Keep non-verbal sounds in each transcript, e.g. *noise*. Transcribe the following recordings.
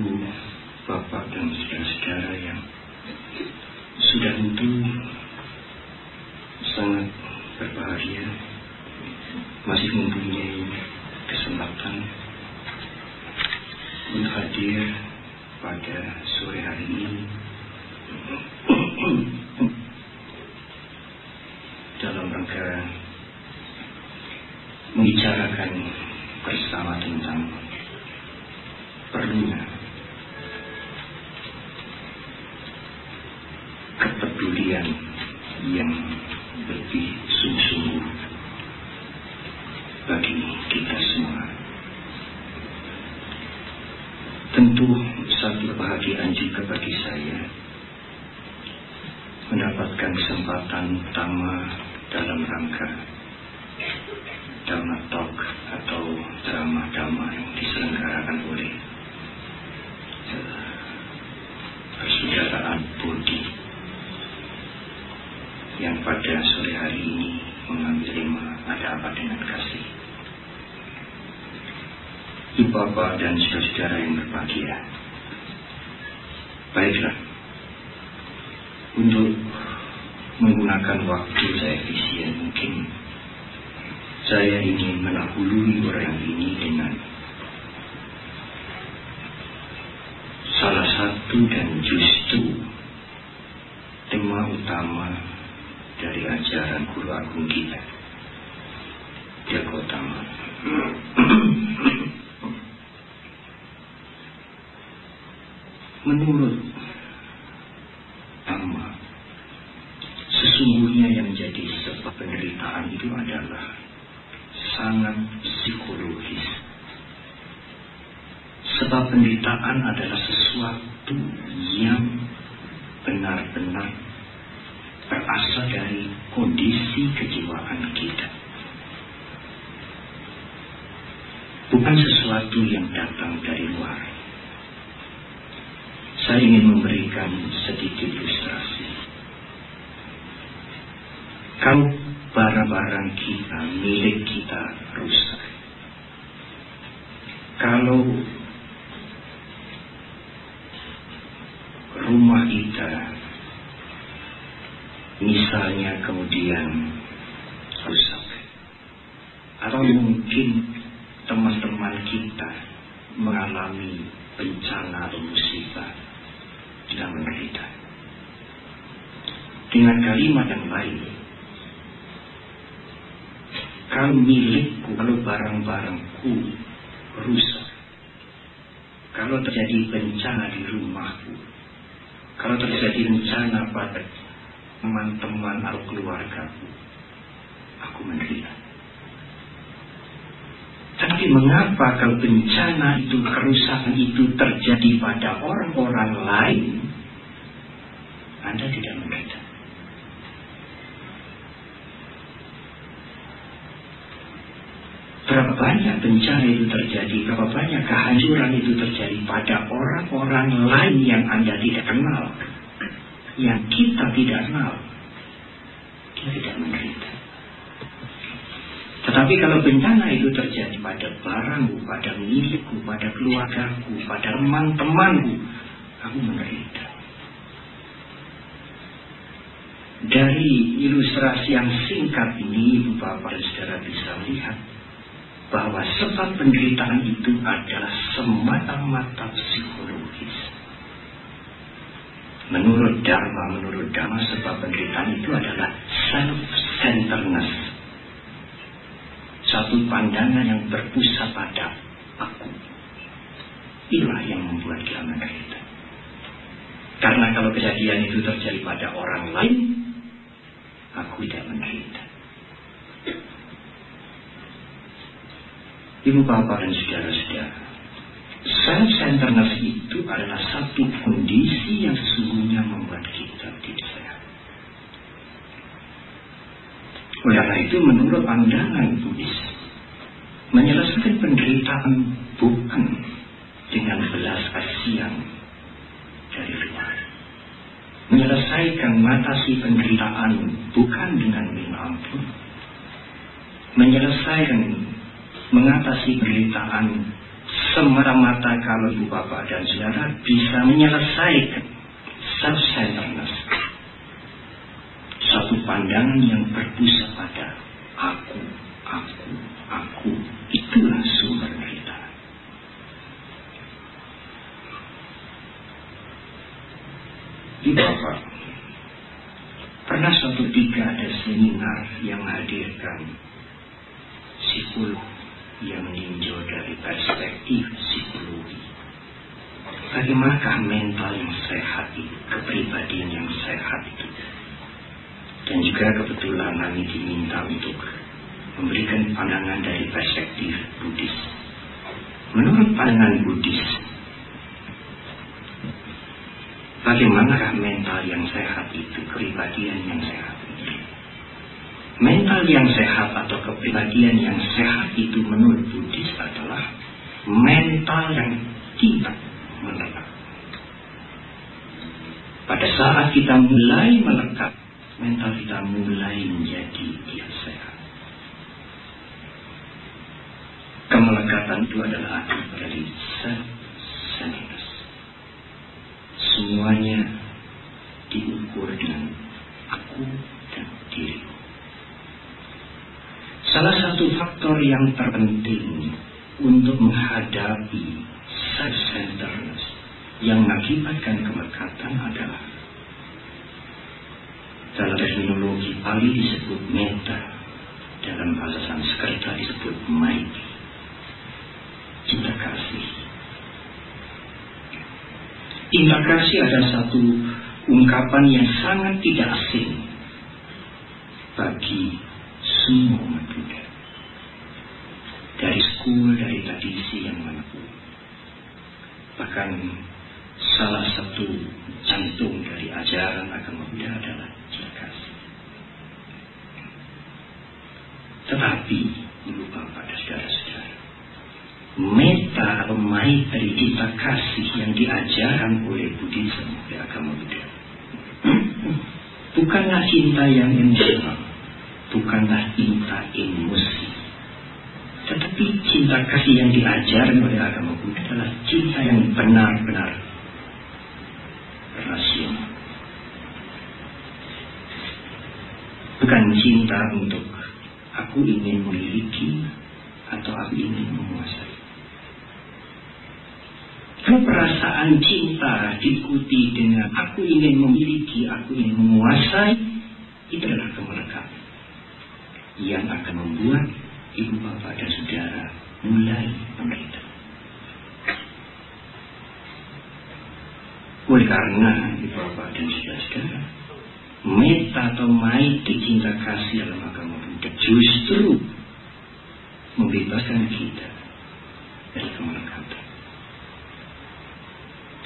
ibu, bapak dan saudara-saudara yang Kalau barang-barang kita, milik kita rusak. Kalau rumah kita misalnya kemudian rusak. Atau mungkin teman-teman kita mengalami bencana atau musibah dan menderita. Dengan kalimat yang lain, kalau milikku, kalau barang-barangku rusak, kalau terjadi bencana di rumahku, kalau terjadi bencana pada teman-teman atau keluargaku, aku menderita. Tapi mengapa kalau bencana itu, kerusakan itu terjadi pada orang-orang lain, Anda tidak menderita? Berapa banyak bencana itu terjadi, berapa banyak kehancuran itu terjadi pada orang-orang lain yang Anda tidak kenal, yang kita tidak kenal, dia tidak menderita. Tetapi kalau bencana itu terjadi pada barangku, pada milikku, pada keluargaku, pada teman-temanku, aku menderita. Dari ilustrasi yang singkat ini, Ibu Bapak dan Saudara bisa lihat bahwa sebab penderitaan itu adalah semata-mata psikologis. Menurut Dharma, menurut Dharma sebab penderitaan itu adalah self-centeredness. Satu pandangan yang berpusat pada aku. Inilah yang membuat kita menderita. Karena kalau kejadian itu terjadi pada orang lain, aku tidak menderita. Ibu bapak dan saudara-saudara, self-centeredness itu adalah satu kondisi yang sesungguhnya membuat kita tidak sehat. Oleh karena itu, menurut pandangan Buddhis, menyelesaikan penderitaan bukan dengan belas kasihan dari luar. Menyelesaikan matasi penderitaan bukan dengan minta ampun. Menyelesaikan mengatasi penderitaan semata-mata kalau ibu bapak dan saudara bisa menyelesaikan self-centeredness. Satu pandangan yang berpusat pada kami diminta untuk memberikan pandangan dari perspektif Buddhis. Menurut pandangan Buddhis, bagaimanakah mental yang sehat itu, kepribadian yang sehat itu. Mental yang sehat atau kepribadian yang sehat itu menurut Buddhis adalah mental yang tidak melekat. Pada saat kita mulai melekat, mental kita mulai menjadi tidak sehat. Kemelekatan itu adalah akibat dari self-centeredness. Semuanya diukur dengan aku dan diriku. Salah satu faktor yang terpenting untuk menghadapi self-centeredness yang mengakibatkan kemelekatan adalah dalam teknologi Pali disebut meta, dalam bahasa Sanskerta disebut maiti, cinta kasih. Cinta kasih ada satu ungkapan yang sangat tidak asing bagi semua umat Buddha. Dari school, dari tradisi yang mana pun. Bahkan salah satu jantung dari ajaran agama Buddha adalah cinta kasih. Tetapi, ibu bapak dan saudara-saudara, meta atau maitri cinta kasih yang diajarkan oleh Buddhisme, agama Buddha, *clears throat* bukanlah cinta yang emosional bukanlah cinta emosi. Tetapi cinta kasih yang diajarkan oleh agama Buddha adalah cinta yang benar-benar rasional. Bukan cinta untuk aku ingin memiliki atau aku ingin menguasai. Kalau perasaan cinta diikuti dengan aku ingin memiliki, aku ingin menguasai, itu adalah kemerdekaan yang akan membuat ibu bapak dan saudara mulai menderita. Oleh karena ibu bapak dan saudara-saudara, meta atau maiti cinta kasih dalam agama justru membebaskan kita dari kemelekatan.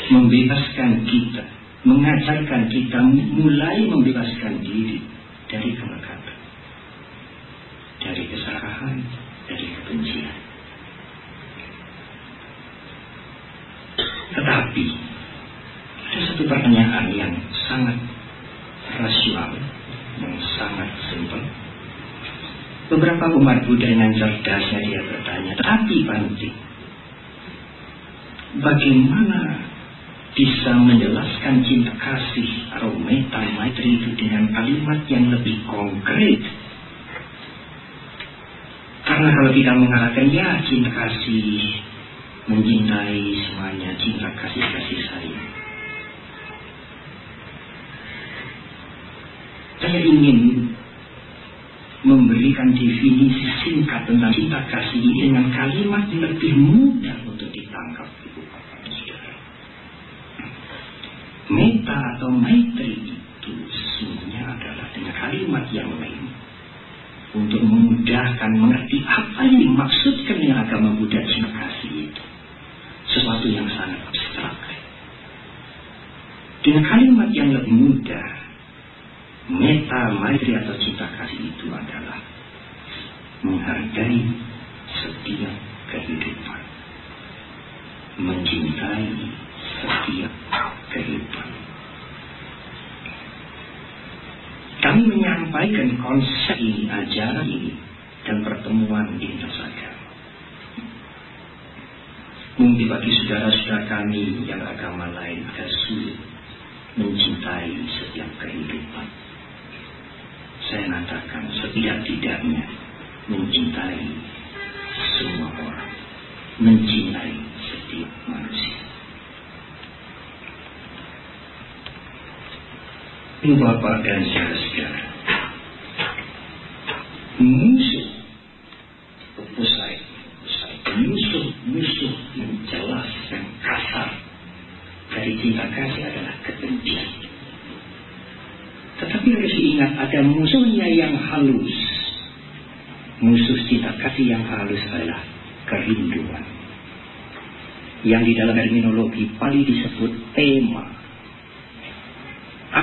Membebaskan kita, mengajarkan kita mulai membebaskan diri dari kemelekatan dari kesalahan, dari kebencian. Tetapi ada satu pertanyaan yang sangat rasional, yang sangat simpel. Beberapa umat Buddha yang cerdasnya dia bertanya, tapi Bante, bagaimana bisa menjelaskan cinta kasih atau meta maitri itu dengan kalimat yang lebih konkret karena kalau kita mengatakan ya cinta kasih, mencintai semuanya, cinta kasih kasih sayang. Saya ingin memberikan definisi singkat tentang cinta kasih dengan kalimat lebih mudah untuk ditangkap. Meta atau maitri itu sesungguhnya adalah dengan kalimat yang lain untuk memudahkan mengerti apa yang dimaksudkan dengan agama Buddha cinta kasih itu. Sesuatu yang sangat abstrak. Dengan kalimat yang lebih mudah, meta maitri atau cinta kasih itu adalah menghargai setiap kehidupan. Mencintai setiap kehidupan Kami menyampaikan konsep ini, ajaran ini, dan pertemuan di agama. Mungkin bagi saudara-saudara kami yang agama lain agak sulit mencintai setiap kehidupan. Saya mengatakan setidak-tidaknya mencintai semua orang. Mencintai setiap manusia. Bapak dan saudara-saudara, musuh pusai, pusai, musuh-musuh yang jelas, yang kasar dari cinta kasih adalah kebencian. Tetapi harus diingat ada yang halus. Musuh cinta kasih yang halus adalah kerinduan. Yang di dalam terminologi paling disebut tema.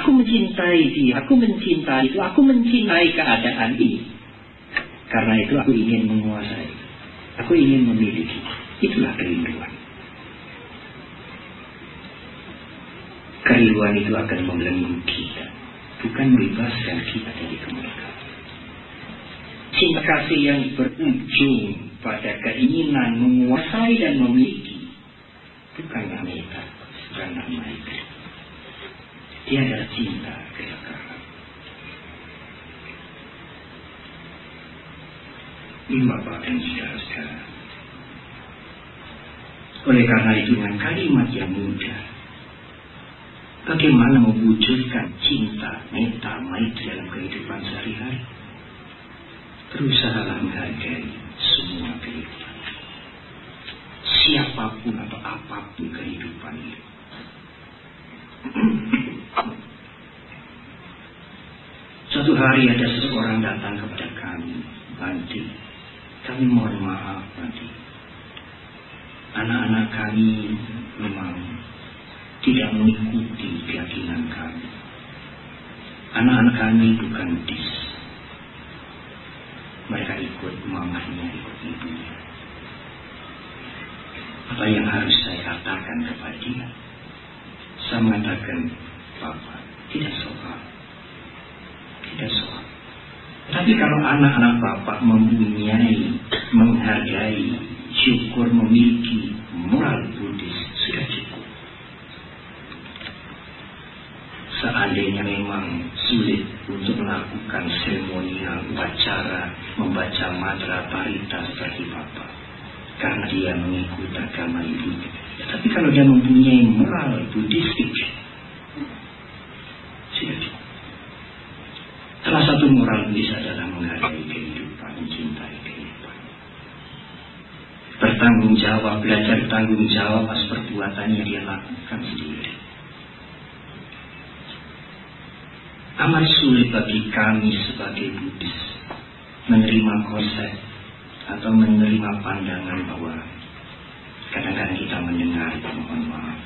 Aku mencintai dia, aku mencintai itu, aku mencintai keadaan ini. Karena itu aku ingin menguasai. Aku ingin memiliki. Itulah kerinduan. Kerinduan itu akan membelenggu kita. Bukan membebaskan kita dari kemerdekaan. Cinta kasih yang berujung pada keinginan menguasai dan memiliki. Bukanlah meta, bukanlah maika. Dia adalah cinta kesakaran. Bapak dan saudara-saudara. Oleh karena itu dengan kalimat yang mudah, bagaimana mewujudkan cinta, meta, maitri dalam kehidupan sehari-hari? Berusahalah menghargai semua kehidupan. Siapa pun atau apa pun kehidupan itu. Suatu hari ada seseorang datang kepada kami, Banti. Kami mohon maaf nanti. Anak-anak kami memang tidak mengikuti keyakinan kami. Anak-anak kami bukan dis. Mereka ikut mamahnya, ikut ibunya. Apa yang harus saya katakan kepada dia? Saya mengatakan, Bapak, tidak soal. Tidak soal. Tapi kalau anak-anak bapak mempunyai, menghargai, syukur memiliki moral Buddhis, sudah cukup. Seandainya memang sulit untuk melakukan seremonial, upacara, membaca mantra parita seperti bapak. Karena dia mengikuti agama ibunya. Tapi kalau dia mempunyai moral Buddhistik, cukup. Salah satu moral Buddhis adalah menghargai kehidupan, mencintai kehidupan. Bertanggung jawab, belajar tanggung jawab atas perbuatan yang dia lakukan sendiri. Amat sulit bagi kami sebagai Buddhis menerima konsep atau menerima pandangan bahwa kadang-kadang kita mendengar mohon maaf.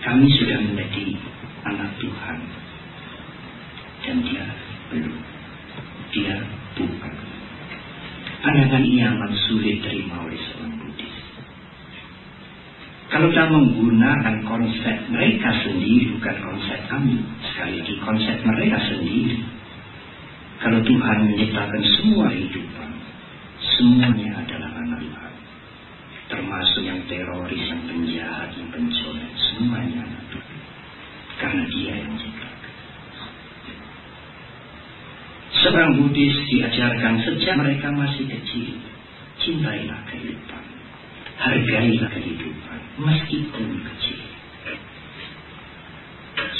Kami sudah menjadi anak Tuhan dan dia belum. Dia bukan. Pandangan ini amat sulit terima oleh seorang Buddhis. Kalau kita menggunakan konsep mereka sendiri, bukan konsep kami. Sekali lagi konsep mereka sendiri. Kalau Tuhan menciptakan semua kehidupan, semuanya adalah anak Tuhan. Termasuk yang teroris, yang penjahat, yang pencoret, semuanya anak Tuhan. Karena dia yang menciptakan. Seorang Buddhis diajarkan sejak mereka masih kecil. Cintailah kehidupan. Hargailah kehidupan. Meskipun kecil.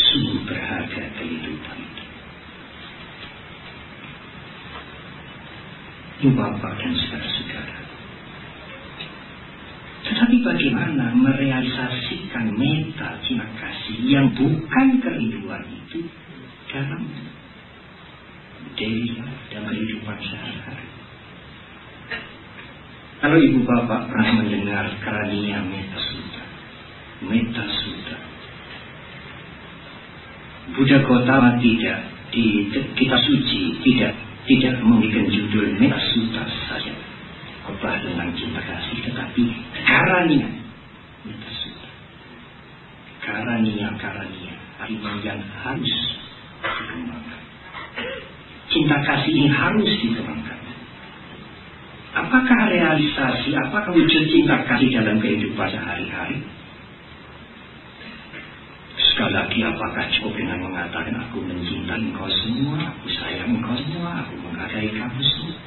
Sungguh berharga kehidupan itu. Itu Bapak dan saudara-saudara. Tetapi bagaimana merealisasikan meta cinta kasih yang bukan kerinduan itu dalam daily dan kehidupan sehari-hari. Kalau ibu bapak pernah mendengar kerania meta suta, meta suta. Buddha Gautama tidak di kitab suci tidak tidak memberikan judul meta suta saja khotbah tentang cinta kasih, tetapi karania meta suta. Karania karania, harimau yang harus dikembangkan cinta kasih ini harus dikembangkan. Apa Apakah realisasi, apakah wujud cinta kasih dalam kehidupan sehari-hari? Lagi, apakah cukup dengan mengatakan aku mencintai engkau semua, aku sayang engkau semua, aku menghargai kamu semua?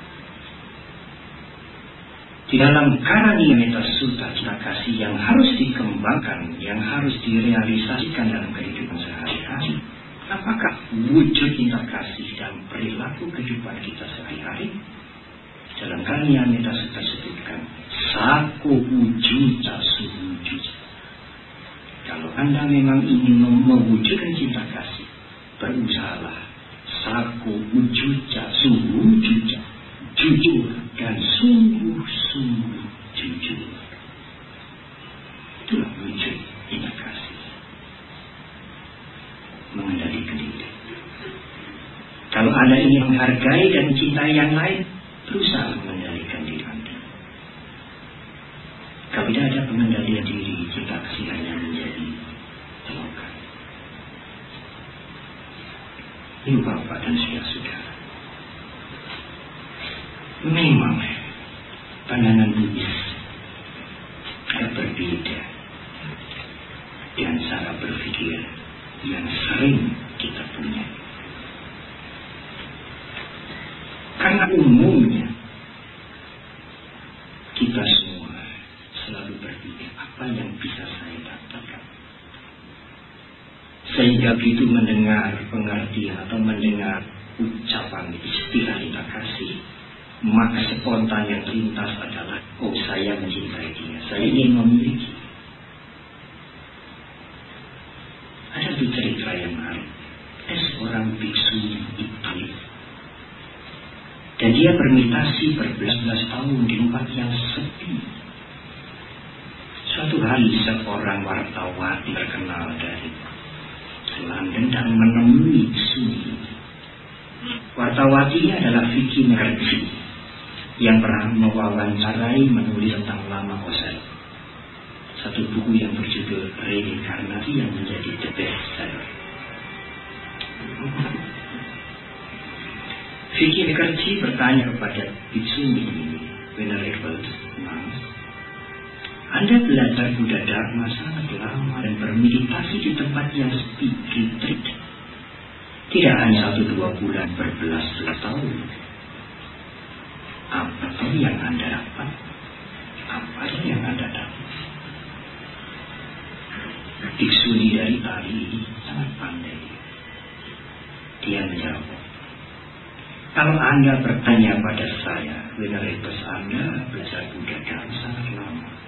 Di dalam karania suta cinta kasih yang harus dikembangkan, yang harus direalisasikan dalam kehidupan sehari-hari, apakah wujud cinta kasih dan perilaku kehidupan kita sehari-hari? Dalam karya kita sudah sebutkan Saku wujuda suwujud Kalau Anda memang ingin mewujudkan cinta kasih Berusahalah Saku wujuda suwujud Jujur dan sungguh-sungguh jujur. Itulah wujud cinta kasih. Mengendalikan diri Kalau Anda ingin menghargai dan mencintai yang lain berusaha Ini Bapak dan saudara-saudara. Memang pandangan Buddhis agak berbeda dengan cara berpikir yang sering kita punya. Karena umumnya kita semua selalu berpikir apa yang bisa saya dapatkan. Sehingga begitu mendengar pengertian atau mendengar ucapan istilah kita kasih, maka spontan yang terlintas adalah, oh saya mencintai dia, saya ingin memiliki. Ada di cerita yang menarik. Ada seorang biksu Italia dan dia bermeditasi berbelas-belas tahun di tempat yang sepi. Suatu hari seorang terkenal dari London dan menemui Sunyi. Wartawati adalah Vicky Merji yang pernah mewawancarai menulis tentang Lama Osel. Satu buku yang berjudul Reinkarnasi yang menjadi the best seller. Vicky Mekerji bertanya kepada Bitsumi Venerable Monks, Anda belajar Buddha Dharma sangat lama dan bermeditasi di tempat yang retreat. Tidak hanya satu dua bulan berbelas-belas tahun. Apa yang Anda dapat? Apa yang Anda dapat? Biksuni dari tali ini sangat pandai. Dia menjawab, kalau Anda bertanya pada saya, Veneritus Anda belajar Buddha dalam sangat lama.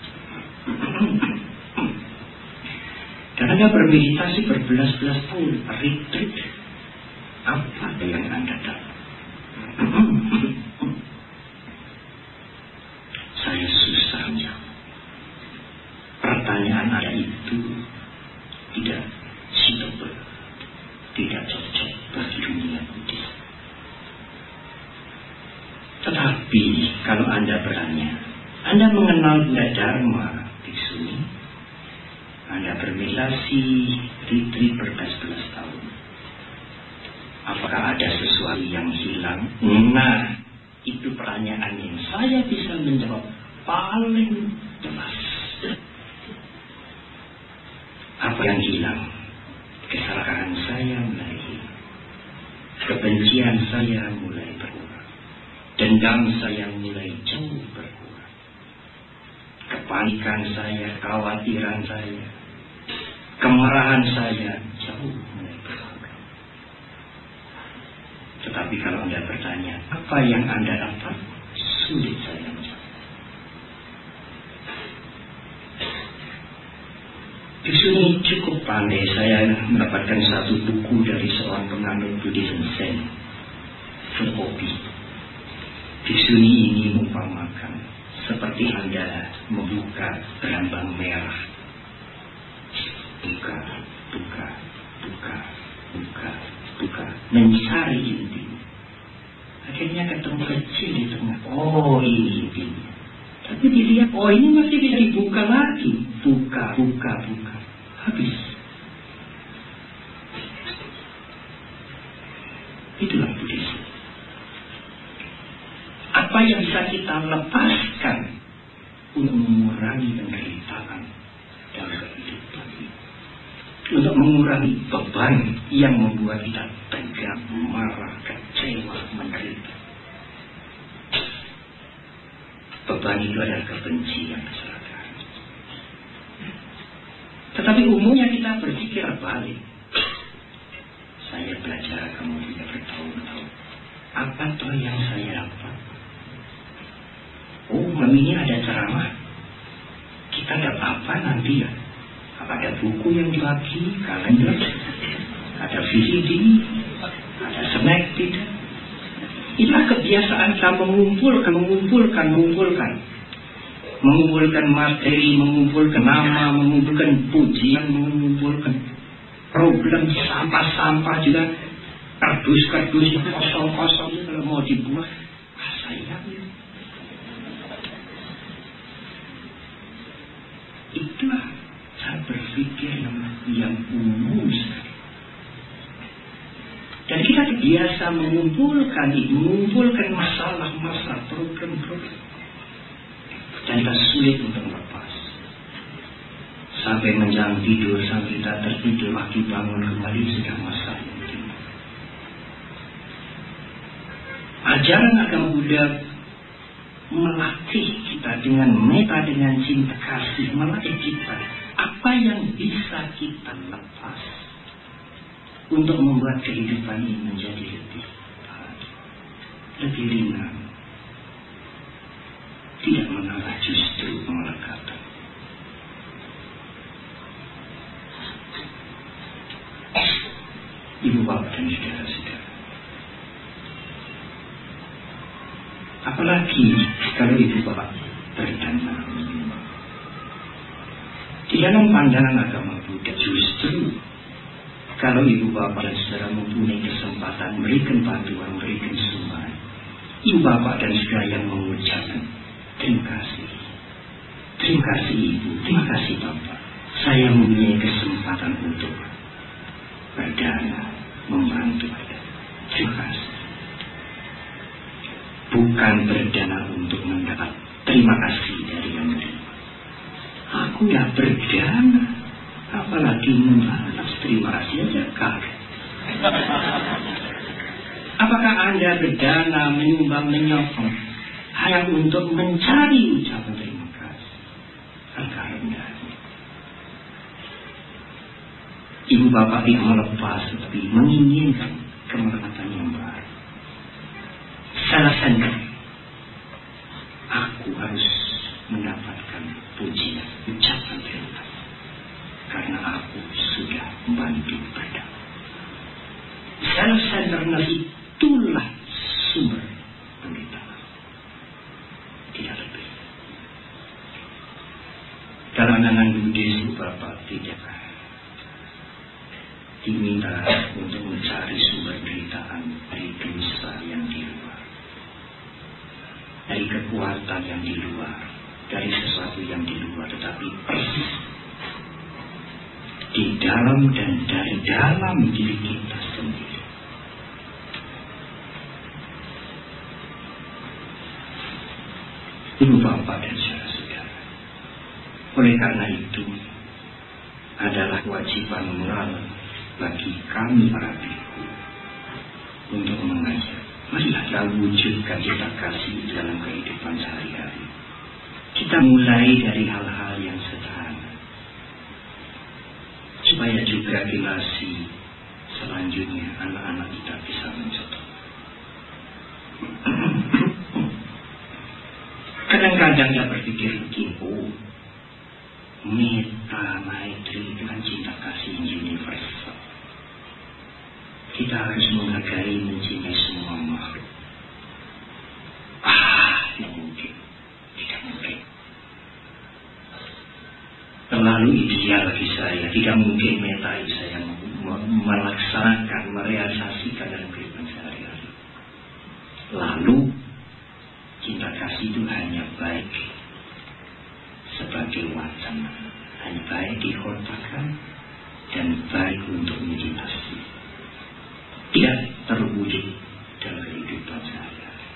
Dan Anda bermeditasi berbelas-belas tahun, retreat. Apa yang Anda dapat? saya susah menjawab. Pertanyaan Anda itu tidak suitable, tidak cocok bagi dunia Buddhis. Tetapi kalau Anda bertanya, Anda mengenal Buddha Dharma, Anda bermeditasi retreat berbelas-belas tahun. Apakah ada sesuatu yang hilang? Nah, itu pertanyaan yang saya bisa menjawab paling jelas. Apa yang hilang? Kesalahan saya mulai hilang. Kebencian saya mulai berubah. Dendam saya mulai jauh berkurang. Kepanikan saya, khawatiran saya, kemarahan saya jauh berkurang. Tetapi kalau Anda bertanya, apa yang Anda dapat? Sulit saya menjawab. Di sini cukup pandai saya mendapatkan satu buku dari seorang penganut Buddhism Zen, Fukobi Biksuni ini mengumpamakan seperti Anda membuka berambang merah. Buka, buka, buka, buka, buka. Mencari inti. Akhirnya ketemu kecil di tengah. Oh ini intinya. Tapi dilihat, oh ini masih bisa dibuka lagi. Buka, buka, buka. Habis. Itulah Buddhisme Apa yang bisa kita lepaskan untuk mengurangi penderitaan dalam kehidupan ini? Untuk mengurangi beban yang membuat kita tegang, marah, kecewa, menderita. Beban itu adalah kebencian, kesalahan. Tetapi umumnya kita berpikir balik. Saya belajar kamu tidak bertahun-tahun. Apa tuh yang saya dapat? Oh, ini ada ceramah. Kita dapat apa nanti ya? Ada buku yang dibagi, kalender, ada VCD, ada snack tidak? Itulah kebiasaan kita mengumpulkan, mengumpulkan, mengumpulkan. Mengumpulkan materi, mengumpulkan nama, mengumpulkan pujian, mengumpulkan problem sampah-sampah juga. Kardus-kardus kosong-kosong kalau mau dibuat, ah, sayang ya. Itulah yang, umum. Dan kita biasa mengumpulkan mengumpulkan masalah-masalah, problem-problem. Dan kita sulit untuk melepas. Sampai menjelang tidur, sampai kita tertidur, lagi bangun kembali sudah masalah. Ajaran agama Buddha melatih kita dengan meta, dengan cinta kasih, melatih kita apa yang bisa kita lepas untuk membuat kehidupan ini menjadi lebih lebih ringan, tidak mengalah justru melekatkan. Ibu bapak dan saudara-saudara. Apalagi kalau ibu bapak dalam pandangan agama Buddha justru kalau ibu bapak dan saudara mempunyai kesempatan memberikan bantuan, memberikan sumbangan, ibu bapak dan saudara yang mengucapkan terima kasih. Terima kasih ibu, terima kasih menyumbang, menyokong hanya untuk mencari ucapan terima kasih? Angka rendah. Ibu bapak tidak melepas tetapi menginginkan Terlalu ideal bagi saya. Tidak mungkin meta itu saya melaksanakan, merealisasikan dalam kehidupan sehari-hari. Lalu, cinta kasih itu hanya baik sebagai wacana. Hanya baik dikotakan dan baik untuk meditasi. Tidak terwujud dalam kehidupan sehari-hari.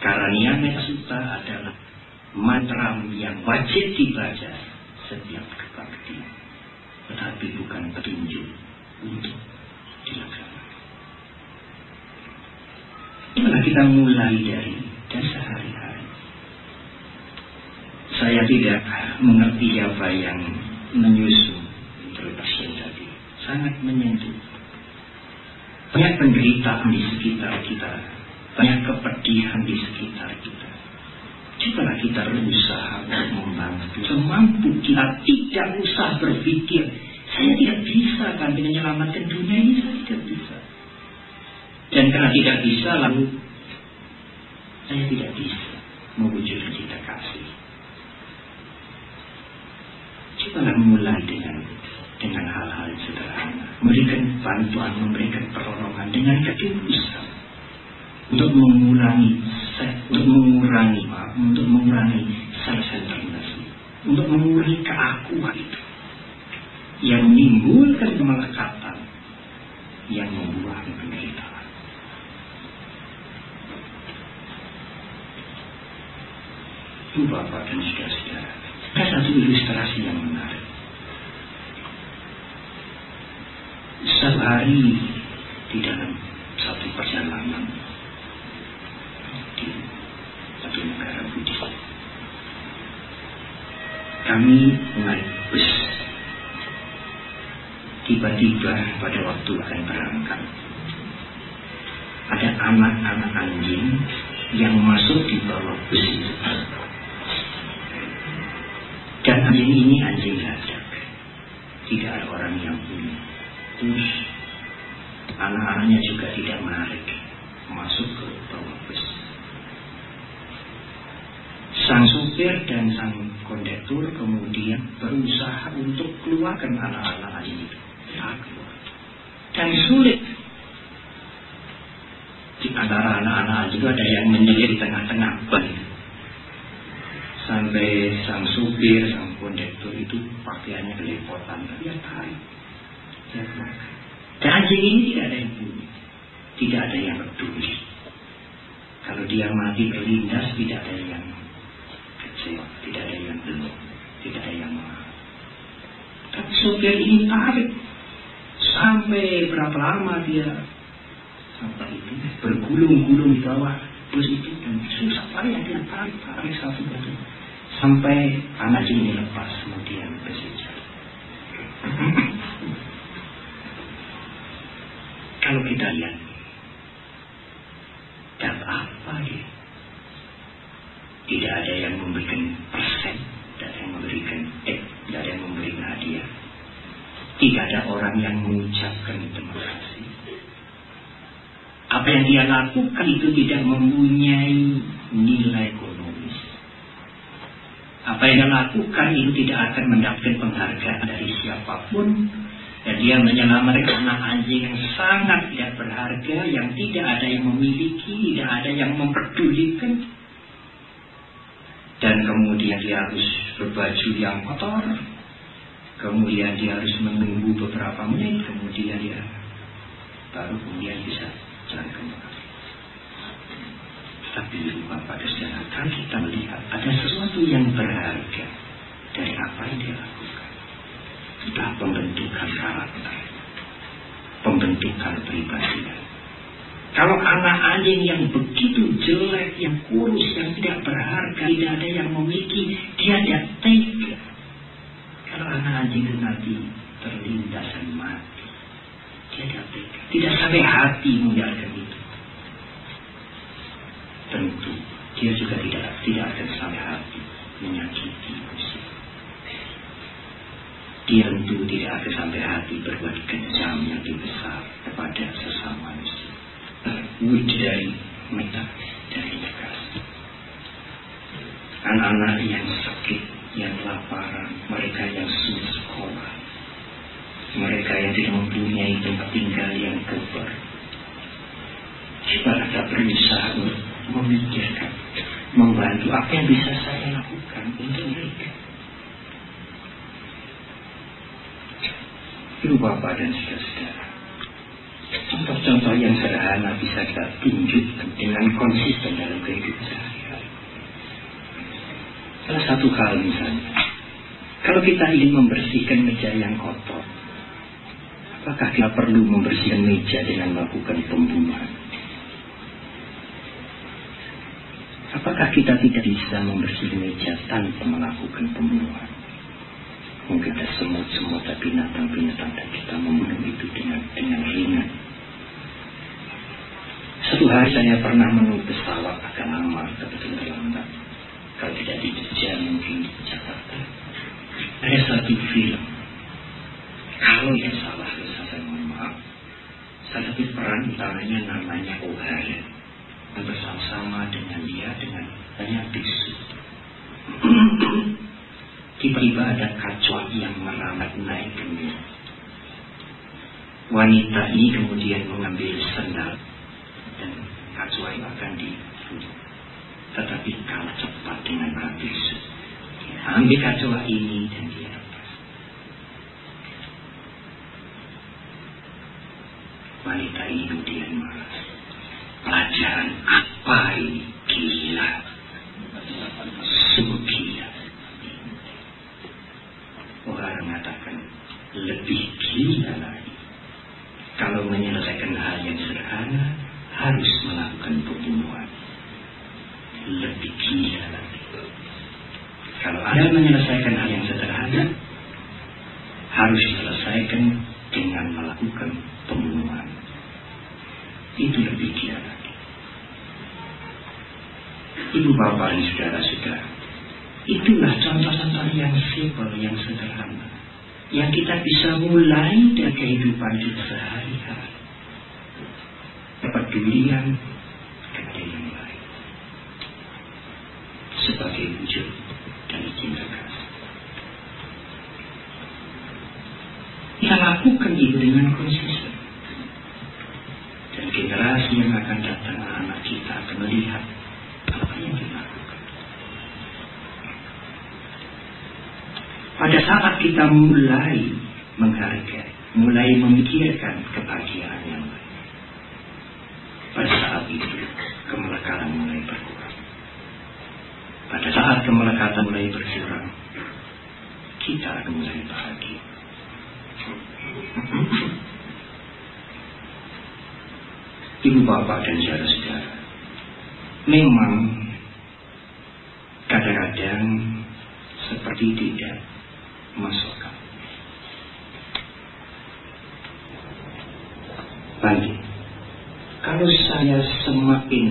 Pranayama Sutta adalah mantra yang wajib dibaca mulai dari dan sehari-hari. Saya tidak mengerti apa yang menyusun introduction tadi. Sangat menyentuh. Banyak penderitaan di sekitar kita. Banyak kepedihan di sekitar kita. Cobalah kita berusaha untuk membantu. Semampu kita tidak usah berpikir. Saya tidak bisa kan menyelamatkan dunia ini. Saya tidak bisa. Dan karena tidak bisa lalu anak-anaknya juga tidak menarik masuk ke bawah bus. Sang supir dan sang kondektur kemudian berusaha untuk keluarkan anak-anak itu. keluar. Dan sulit. Di antara anak-anak itu ada yang menyelir di tengah-tengah ban. Sampai sang supir, sang kondektur itu pakaiannya kelepotan. Dia tarik. Dia. Anjing ini tidak ada yang punya. Tidak ada yang peduli. Kalau dia mati berlindas, tidak ada yang kecewa. Tidak ada yang belum. Tidak ada yang marah. Tapi supir ini tarik. Sampai berapa lama dia sampai itu bergulung-gulung di bawah bus itu dan susah payah dia tarik tarik satu satu sampai anak ini lepas kemudian bersejarah. Kalau kita lihat dan apa ya? Tidak ada yang memberikan persen, tidak ada yang memberikan eh, tidak ada yang memberikan hadiah. Tidak ada orang yang mengucapkan terima kasih. Apa yang dia lakukan itu tidak mempunyai nilai ekonomis. Apa yang dia lakukan itu tidak akan mendapatkan penghargaan dari siapa pun. Dan dia menyelamatkan anak anjing yang sangat tidak berharga, yang tidak ada yang memiliki, tidak ada yang memperdulikan. Dan kemudian dia harus berbaju yang kotor. Kemudian dia harus menunggu beberapa menit, kemudian dia baru kemudian bisa jalan kembali. Tapi Bapak dan Saudara, kan kita melihat ada sesuatu yang berharga dari apa yang dia lakukan. Entah pembentukan karakter, pembentukan pribadi. Kalau anak anjing yang begitu jelek, yang kurus, yang tidak berharga, tidak ada yang memiliki, dia tidak tega. Kalau anak anjing itu nanti terlindas dan mati, dia tidak tega. Tidak sampai hati meninggalkan itu. Tentu, dia juga tidak tidak akan sampai hati menyakiti manusia. Dia tentu tidak akan sampai hati berbuat kejam yang lebih besar kepada sesama manusia. Wujud dari dari kasih. Anak-anak yang sakit, yang laparan, mereka yang sulit sekolah, mereka yang tidak mempunyai tempat tinggal yang kebal. Coba kita berusaha memikirkan, membantu apa yang bisa saya lakukan untuk mereka. Itu Bapak dan saudara-saudara. Contoh-contoh yang sederhana bisa kita tunjukkan dengan konsisten dalam kehidupan sehari-hari. Salah satu hal misalnya, kalau kita ingin membersihkan meja yang kotor, apakah kita perlu membersihkan meja dengan melakukan pembunuhan? Apakah kita tidak bisa membersihkan meja tanpa melakukan pembunuhan? Mungkin ada semut-semut dan binatang-binatang dan kita membunuh itu dengan dengan ringan. Satu hari saya pernah menulis pesawat agak lama, kebetulan terlambat. Kalau tidak di Jogja mungkin di Jakarta. Ada satu film. Kalau yang salah, saya mohon maaf. Salah satu peran utamanya namanya O'Hara. Bersama-sama dengan dia dengan banyak bisu. *clears throat* Tiba-tiba ada kacau yang merambat naik ke Wanita ini kemudian mengambil sendal dan kacau akan dibunuh. Tetapi kalah cepat dengan habis. Ambil kacau ini dan dia lepas. Wanita ini kemudian marah. Pelajaran apa ini? Gila. Sungguh Orang mengatakan lebih gila lagi. Kalau menyelesaikan hal yang sederhana harus melakukan pembunuhan. Lebih gila lagi. Kalau Anda menyelesaikan hal yang sederhana, harus diselesaikan dengan melakukan pembunuhan. Itu lebih gila lagi. Ibu bapak dan saudara-saudara, itulah contoh-contoh yang simpel, yang sederhana. Yang kita bisa mulai dari kehidupan kita sehari-hari. Kepedulian kepada yang lain. Sebagai wujud dari cinta kasih. Kita lakukan itu dengan konsisten. Dan generasi yang akan datang anak kita akan melihat apa yang kita lakukan. Pada saat kita mulai menghargai, mulai memikirkan kebahagiaan yang lain. Pada saat itu, kemelekatan mulai berkurang. Pada saat kemelekatan mulai berkurang, kita akan mulai bahagia. Ibu bapak dan saudara-saudara, memang kadang-kadang seperti tidak masuk akal. Bagi, kalau saya semakin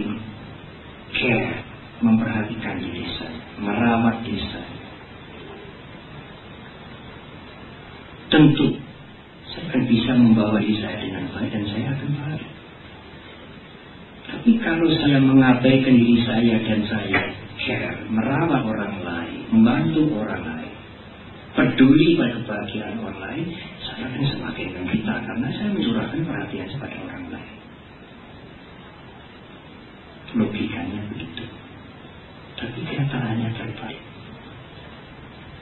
care, memperhatikan diri saya, merawat diri saya, tentu saya akan bisa membawa diri saya dengan baik dan saya akan bahagia. Tapi kalau saya mengabaikan diri saya dan saya care, merawat orang lain, membantu orang lain, peduli pada kebahagiaan orang lain, saya akan semakin menderita karena saya mencurahkan perhatian kepada orang lain. Logikanya begitu. Tapi kenyataannya terbalik.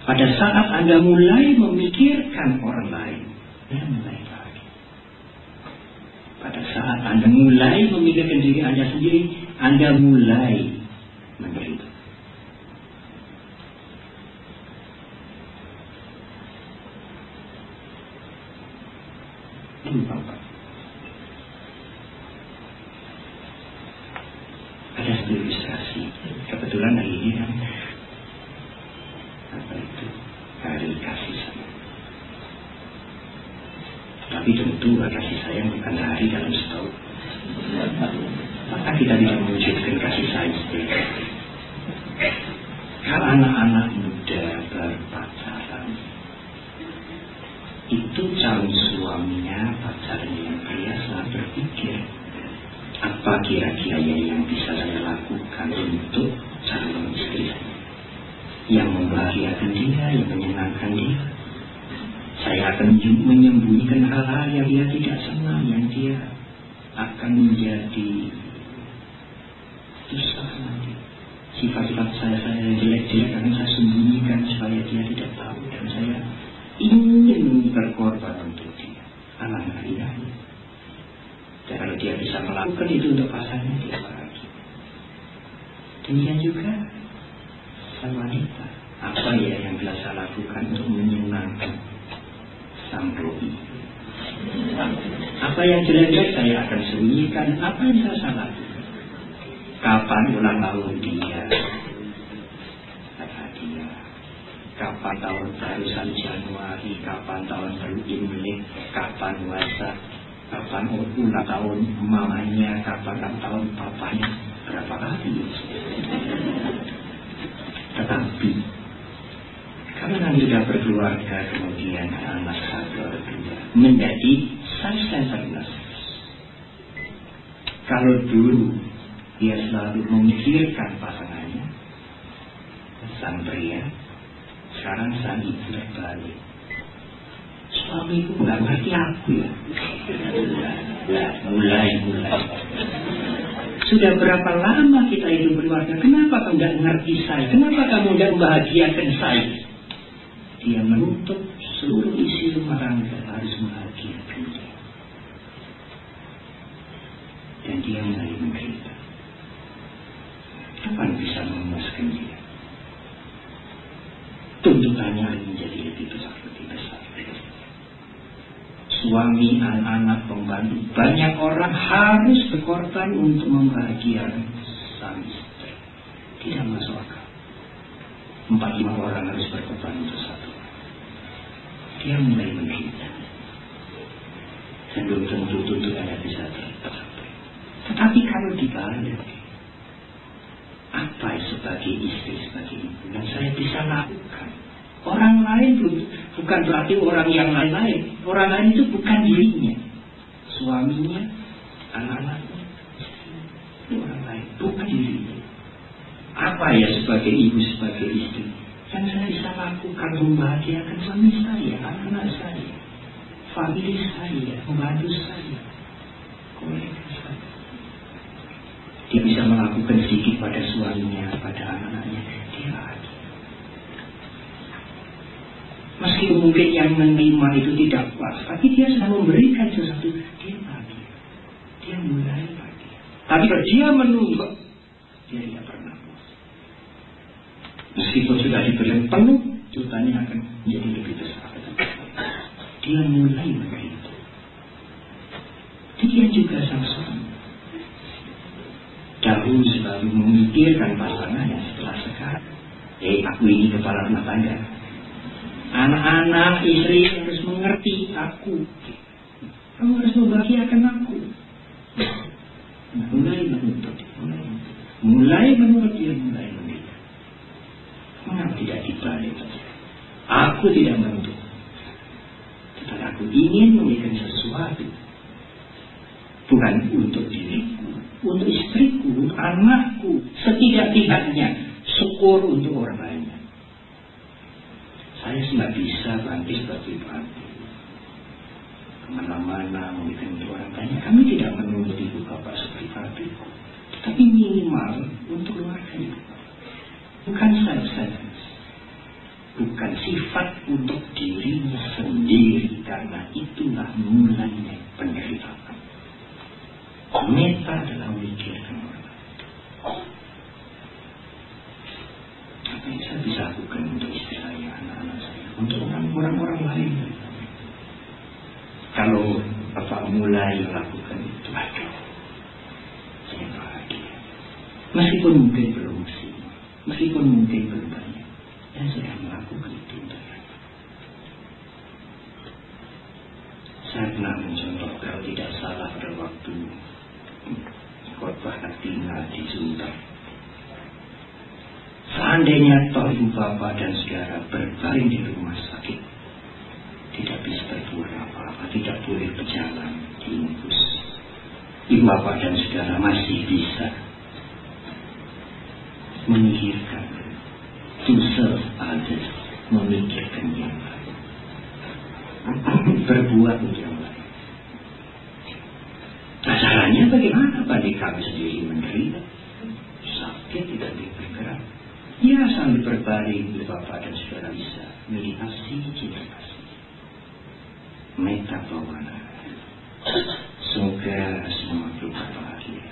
Pada saat Anda mulai memikirkan orang lain, Anda mulai bahagia. Pada saat Anda mulai memikirkan diri Anda sendiri, Anda mulai menderita. Ini Bapak. Ada satu ilustrasi. Kebetulan hari ini kan apa itu hari kasih sayang. Tapi tentu kasih sayang bukan hari dalam setahun. Maka kita tidak mewujudkan kasih sayang seperti itu. Kalau anak-anak muda berpacaran, itu calon suaminya pacarnya yang biasa berpikir apa kira-kira yang bisa saya lakukan untuk calon istri yang membahagiakan dia, yang menyenangkan dia. Saya akan menyembunyikan hal-hal yang dia tidak senang, yang dia akan menjadi susah nanti. Sifat-sifat saya saya yang jelek-jelek akan saya sembunyikan supaya dia tidak tahu dan saya ingin berkorban untuk dia. Alangkah indahnya. Dan kalau dia bisa melakukan itu untuk pasangannya, dia bahagia. Demikian juga Sang wanita, apa ya yang telah saya lakukan untuk menyenangkan sang doi? Apa yang jelek saya akan sembunyikan? Apa yang saya salah? Kapan ulang tahun dia? Kata dia. Kapan tahun barusan Januari? Kapan tahun baru Imlek? Kapan Waisak? Kapan ulang tahun mamanya? Kapan tahun papanya? Berapa kali? Tetapi kalau nanti sudah berkeluarga kemudian anak satu atau dua menjadi self-centeredness. Kalau dulu dia selalu memikirkan pasangannya, sang pria, sekarang sang ibu terbalik. Suamiku nggak ngerti aku ya. Sudah berapa lama kita hidup berkeluarga? Kenapa kamu nggak ngerti saya? Kenapa kamu nggak membahagiakan saya? Dia menutup seluruh isi rumah tangga harus membahagiakan dia. Dan dia mulai menderita. Kapan bisa memuaskan dia? Tuntutannya menjadi lebih besar, lebih besar. Suami, anak-anak, banyak orang harus berkorban untuk membahagiakan sang istri. Tidak masuk akal. Empat lima orang harus berkorban untuk satu. Dia mulai menderita. Dan belum tentu tuntutannya bisa tercapai. Tetapi kalau dibalik, apa sebagai istri, sebagai ibu yang saya bisa lakukan. Orang lain bukan berarti orang yang lain-lain. Orang lain itu bukan dirinya. Suaminya, anak-anaknya, orang lain, bukan dirinya. Apa ya sebagai ibu, sebagai istri yang saya bisa lakukan membahagiakan suami saya, anak-anak saya, famili saya, membantu saya, kolega saya. Dia bisa melakukan sedikit pada suaminya, pada anak-anaknya. Dia bahagia. Meskipun mungkin yang menerima itu tidak puas, tapi dia sudah memberikan sesuatu, dia bahagia. Dia mulai bahagia. Tapi kalau dia menunggu, dia tidak pernah puas. Meskipun sudah diberi penuh, jutanya akan menjadi lebih besar. Dia mulai begitu. Dia juga sang dahulu selalu memikirkan pasangannya setelah sekarang. Eh, aku ini kepala rumah tangga. Anak-anak, istri harus mengerti aku. Kamu harus membahagiakan aku. Nah, mulai menuntut, mulai menurut dia, mulai menuntut. Mengapa tidak dibalik? Aku tidak menuntut. Tetapi aku ingin memberikan sesuatu. Bukan untuk diriku, untuk istriku, anakku, setidak-tidaknya syukur untuk orang lain. Saya sudah bisa bangkit seperti batu. Ke mana-mana untuk orang lain. Kami tidak menuntut ibu bapak seperti batu. Tapi minimal untuk keluarga Bukan self Bukan sifat untuk dirinya sendiri. Karena itulah mulanya penderitaan. Meta adalah memikirkan orang Apa saya bisa lakukan untuk istri untuk orang-orang lain. Kalau Bapak mulai melakukan itu, aduh, saya bahagia. Meskipun mungkin belum sih, meskipun mungkin belum banyak, dan saya melakukan itu untuk Saya pernah mencontoh kalau tidak salah pada waktu khotbah Atina di. Seandainya toh ibu bapak dan saudara berbaring di rumah sakit, tidak bisa berbuat apa-apa, tidak boleh berjalan diinfus. Ibu bapak dan saudara masih bisa memikirkan to serve others, memikirkan yang lain, berbuat untuk yang lain. Nah caranya bagaimana bagi kami sendiri menderita? Sakit tidak bergerak. Ya sambil berbaring di Bapak dan Saudara bisa meditasi cinta kasih. Meta bawana. Semoga semua makhluk bahagia.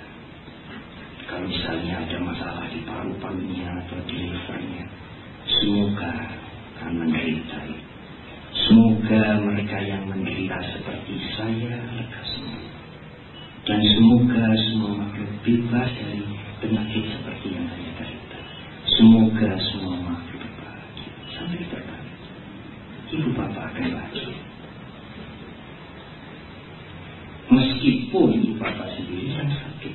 Kalau bisa misalnya ada masalah di paru-parunya atau di livernya, semoga akan menderita. Semoga mereka yang menderita seperti saya lega semua. Dan semoga semua makhluk bebas dari penyakit seperti yang saya derita. Semoga semua makhluk bahagia sampai terbalik. Ibu bapak akan bahagia. Meskipun ibu bapak sendiri yang sakit.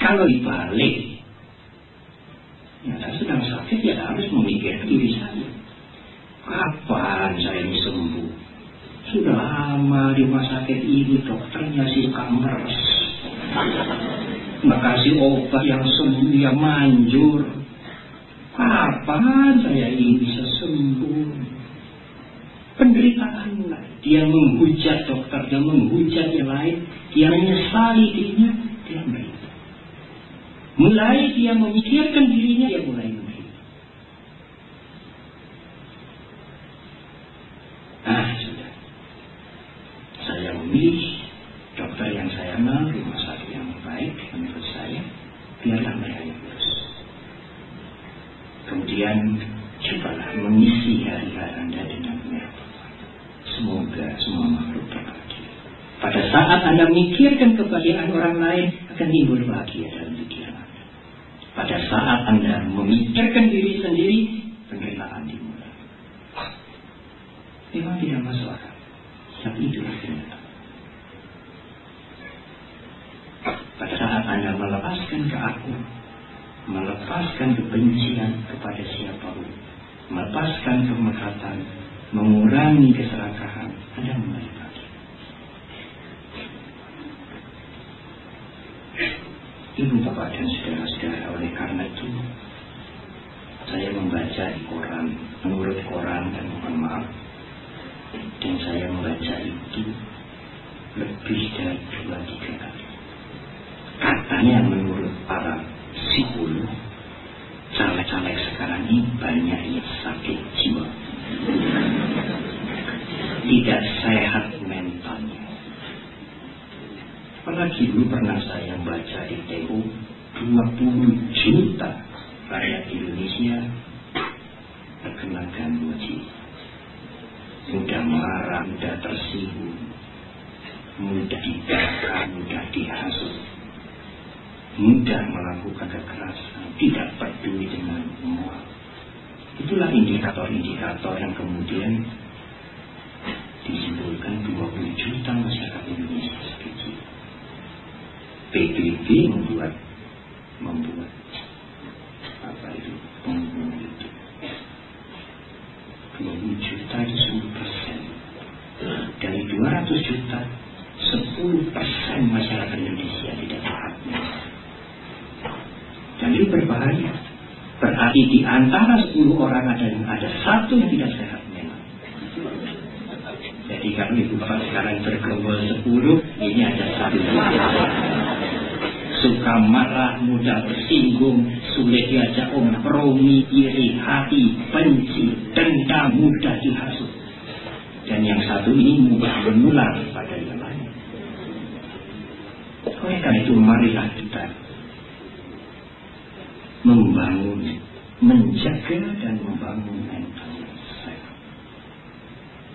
Kalau dibalik, ya saya sedang sakit ya harus memikirkan diri saya. Kapan saya ini sembuh? Sudah lama di rumah sakit ini dokternya si kamers. Makasih obat yang sembuh yang manjur. Kapan saya ini bisa sembuh? Penderitaan lah. Dia menghujat dokter, dia menghujat yang lain. Dia menyesali dirinya, dia menderita. Mulai dia memikirkan dirinya, dia mulai menderita. Ah, sudah. Saya memilih dokter yang saya kenal, rumah sakit yang baik menurut saya, biarlah mereka yang urus. Kemudian cobalah mengisi hari-hari Anda dengan mereka. Semoga semua makhluk berbahagia. Pada saat Anda mikirkan kebahagiaan orang lain, akan timbul bahagia dalam pikiran Anda. Pada saat Anda memikirkan diri sendiri, penderitaan dimulai. Memang tidak masuk akal. Tapi itulah kenyataan. Pada melepaskan ke aku, melepaskan kebencian kepada siapa pun, melepaskan kemekatan, mengurangi keserakahan, Anda mulai bahagia. Ibu bapak dan saudara-saudara oleh karena itu saya membaca di koran menurut koran dan mohon maaf dan saya membaca itu lebih dari dua tiga kali katanya menurut para psikolog caleg-caleg sekarang ini banyak yang sakit jiwa. Tidak sehat mentalnya. Apalagi dulu pernah saya baca di Tempo 20 juta rakyat Indonesia terkena gangguan jiwa. Mudah marah, mudah tersinggung mudah dibakar, mudah dihasut mudah melakukan kekerasan tidak peduli dengan moral itulah indikator-indikator yang kemudian disimpulkan 20 juta masyarakat Indonesia sekecil PBB membuat apa itu pengumuman itu 20 juta itu 10 persen dari 200 juta 10 persen masyarakat Indonesia tidak sehat dan ini berbahaya berarti di antara 10 orang ada yang ada satu yang tidak sehat memang jadi kalau ibu bapak sekarang bergerombol 10 ini ada satu suka marah, mudah bersinggung, sulit diajak kompromi, iri hati, benci, dendam, mudah dihasut. Dan yang satu ini mudah menular pada yang lain. Oleh karena itu marilah kita membangun, menjaga dan membangun mental yang sehat.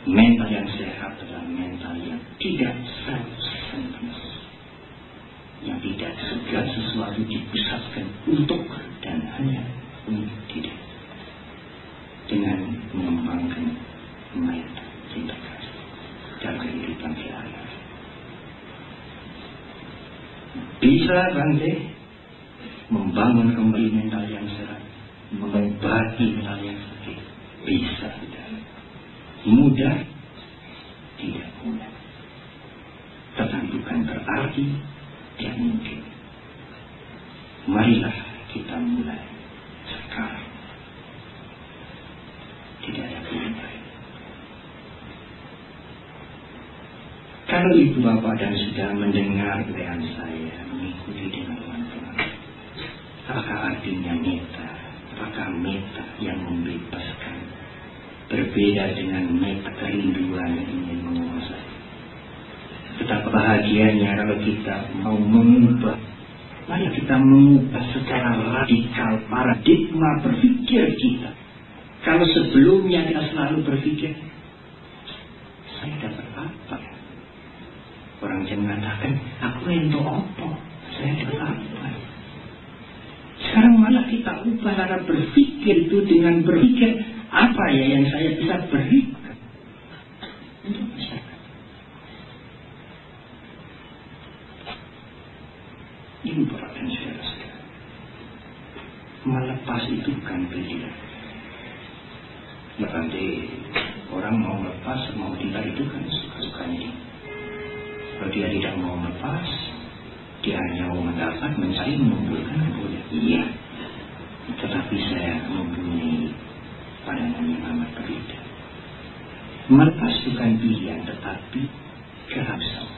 Mental yang sehat adalah mental yang tidak self-centered yang tidak segala sesuatu dipusatkan untuk dan hanya untuk diri dengan mengembangkan mental cinta kasih dalam kehidupan sehari-hari. Bisa Bante membangun kembali mental yang sehat, mengobati mental yang sakit. Bisa tidak. Mudah? Tidak mudah. Tetapi bukan berarti tidak mungkin. Marilah kita mulai sekarang. Tidak ada pilihan. Kalau ibu bapak dan sudah mendengar belayan saya, mengikuti dengan teman-teman, apakah artinya meta? Apakah meta yang membebaskan? Berbeda dengan meta kerinduan ingin menguasai. Betapa bahagianya kalau kita mau mengubah Mari kita mengubah secara radikal paradigma berpikir kita. Kalau sebelumnya kita selalu berpikir, saya dapat apa? Orang yang mengatakan, aku itu apa? Saya dapat apa? Sekarang malah kita ubah cara berpikir itu dengan berpikir apa ya yang saya bisa berikan untuk masyarakat. Ini perhatian saudara-saudara. Melepas itu bukan pilihan. Ya nanti orang mau lepas mau tidak itu kan suka-sukanya dia. Kalau dia tidak mau lepas, dia hanya mau mendapat, mencari, mengumpulkan, boleh. Iya. Tetapi saya mempunyai pandangan yang amat berbeda. Melepas bukan pilihan, tetapi keharusan.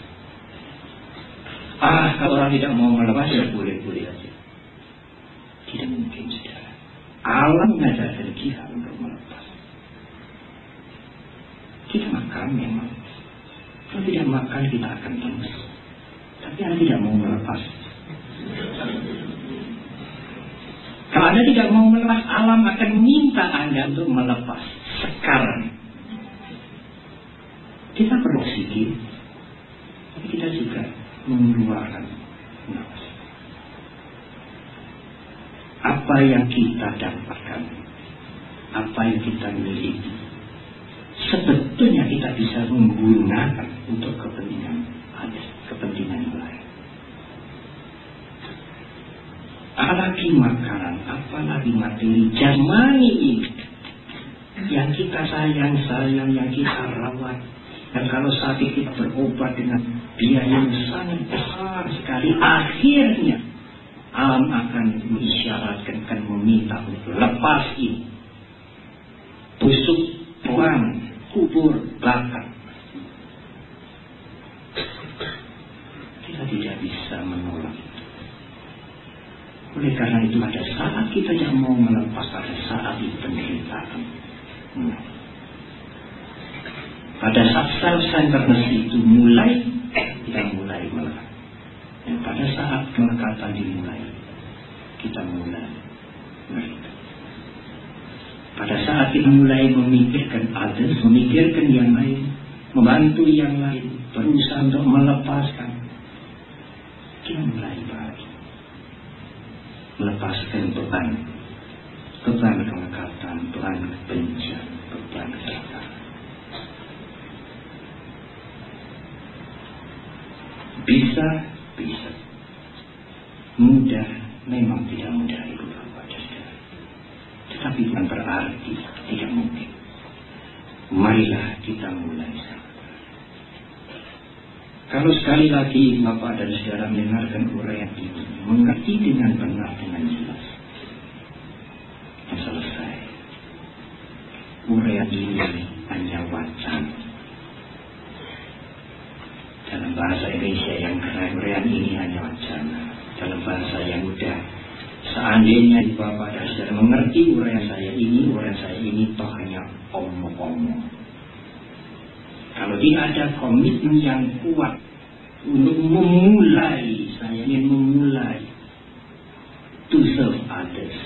Ah, kalau orang tidak mau melepas ya boleh-boleh aja. Tidak mungkin, saudara. Alam mengajarkan kita untuk melepas. Kita makan memang. Kalau tidak makan kita akan lemas. Tapi Anda tidak mau melepas. Kalau Anda tidak mau melepas, alam akan minta Anda untuk melepas sekarang. Kita perlu oksigen, tapi kita juga mengeluarkan nafas. Apa yang kita dapatkan, apa yang kita miliki, sebetulnya kita bisa menggunakan untuk kepentingan ada, kepentingan lain. Apalagi makanan, apalagi materi jamani ini yang kita sayang-sayang, yang kita rawat, dan kalau sakit kita berobat dengan biaya yang sangat besar sekali, akhirnya alam akan mengisyaratkan, akan meminta untuk lepas ini. Busuk, buang, kubur, bakar. Kita tidak bisa menolak Oleh karena itu pada saat kita yang mau melepas pada saat itu penderitaan. Hmm. Pada saat self-centeredness itu mulai, kita mulai melekat. Dan pada saat kelekatan dimulai, kita mulai mereka. Pada saat kita mulai memikirkan others, memikirkan yang lain, membantu yang lain, berusaha untuk melepaskan, kita mulai bahagia. Melepaskan beban, beban kelekatan, beban kebencian, beban kesalahan. Bisa, bisa. Mudah, memang tidak mudah. Tetapi bukan berarti tidak mungkin. Marilah kita mulai Kalau sekali lagi Bapak dan Saudara mendengarkan uraian ini, mengerti dengan benar dengan jelas, dan selesai. Uraian ini hanya wacana dalam bahasa Indonesia yang keren ini hanya wacana. Dalam bahasa yang mudah. Seandainya Bapak dan Saudara mengerti uraian saya ini, uraian saya ini toh hanya omong-omong. Kalau tidak ada komitmen yang kuat untuk memulai, saya ingin memulai to serve others.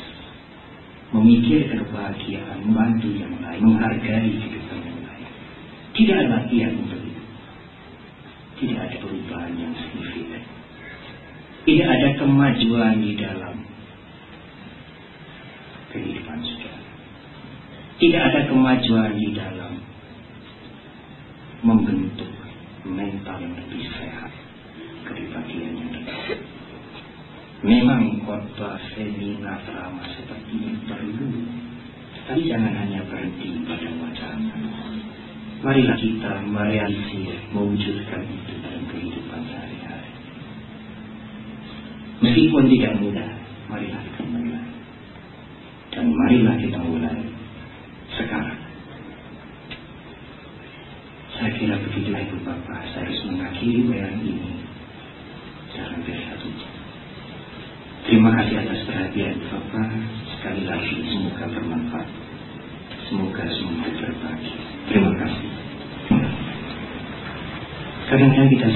Memikirkan kebahagiaan, membantu yang lain, menghargai kehidupan yang lain. Tidak ada latihan untuk itu. Tidak ada perubahan yang signifikan. Tidak ada kemajuan di dalam kehidupan saudara. Tidak ada kemajuan di dalam membentuk mental yang lebih sehat, kepribadian yang lebih sehat. Memang khotbah seminar drama seperti ini perlu, tapi jangan hanya berhenti pada wacana. Marilah kita merealisir, mewujudkan itu dalam kehidupan sehari-hari. Meskipun tidak mudah, marilah kita mulai. Dan marilah kita mulai Kadang-kadang kita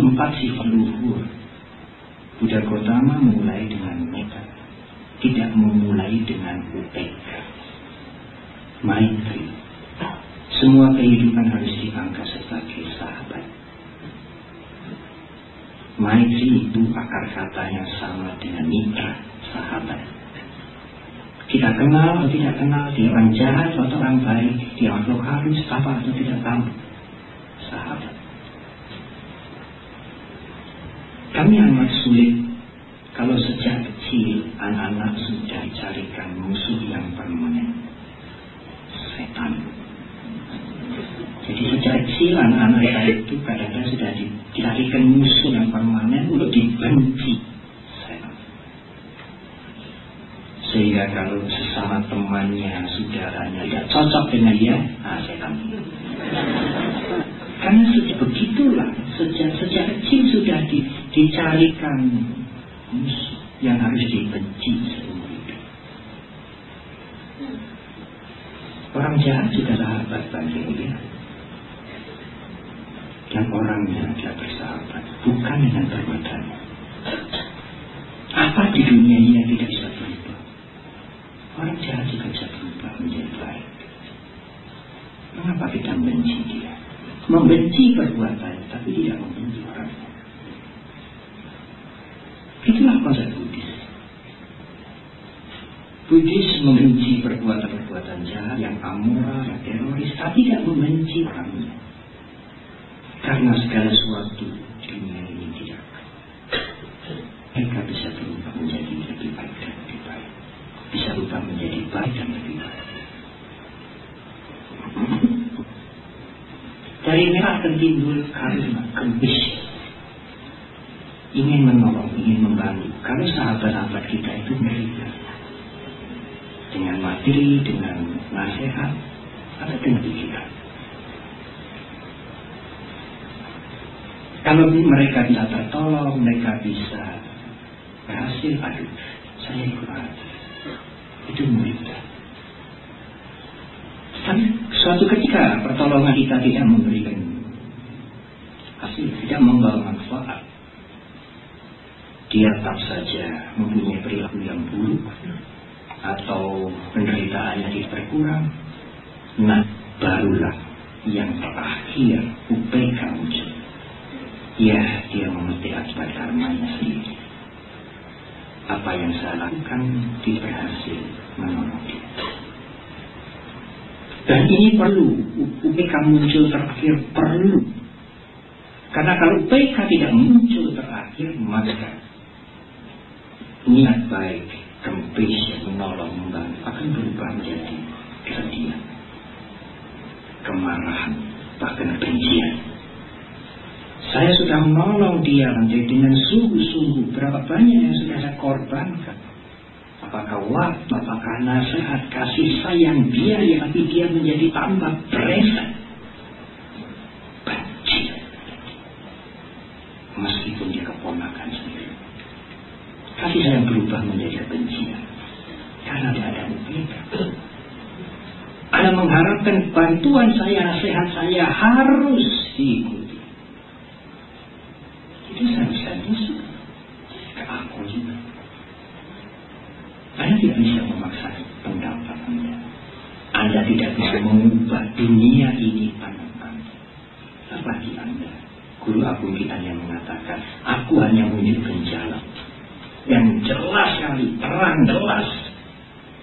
empat sifat luhur Buddha Gautama memulai dengan meta tidak memulai dengan upeka maitri semua kehidupan harus diangkat sebagai sahabat. Maitri itu akar katanya sama dengan mitra sahabat. Kita kenal atau tidak kenal dia orang jahat atau orang baik dia orang lokalis, apa atau tidak tahu. kami amat sulit asli tidak membawa manfaat. Dia tetap saja mempunyai perilaku yang buruk atau penderitaannya diperkurang. Nah barulah yang terakhir UPK muncul ya dia memetik akibat karmanya sendiri. Apa yang saya lakukan tidak berhasil menolong dia. Dan ini perlu UPK muncul terakhir perlu karena kalau PK tidak muncul terakhir, maka niat baik, kempis, menolong, membantu akan berubah menjadi kesedihan, kemarahan, bahkan kebencian. Saya sudah menolong dia nanti dengan sungguh-sungguh berapa banyak yang sudah saya korbankan. Apakah waktu, apakah nasihat, kasih sayang dia yang nanti dia menjadi tambah beresan meskipun dia keponakan sendiri. Kasih sayang berubah menjadi kebencian karena keadaan berbeda. Anda mengharapkan bantuan saya, nasihat saya harus diikuti. Itu sangat bisa ke aku juga. Anda tidak bisa memaksa pendapat Anda. Anda tidak bisa mengubah dunia ini tanpa Anda. Apalagi Anda Guru kita yang mengatakan, aku hanya menunjukkan jalan. Yang jelas sekali, terang jelas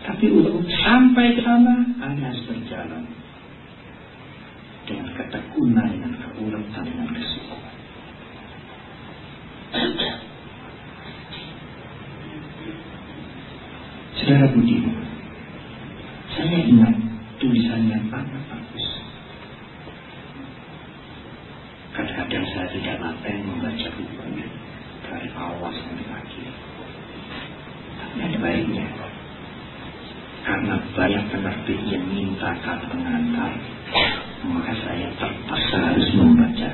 tapi untuk sampai ke sana, Anda harus berjalan dengan ketekunan, dengan keuletan, dengan kesukuan. Saudara Budi, saya ingat tulisan yang sangat bagus. Kadang-kadang saya tidak laten membaca bukunya dari awal sampai akhir. Tapi ada baiknya karena banyak penerbit yang minta kata pengantar, maka saya terpaksa harus membaca.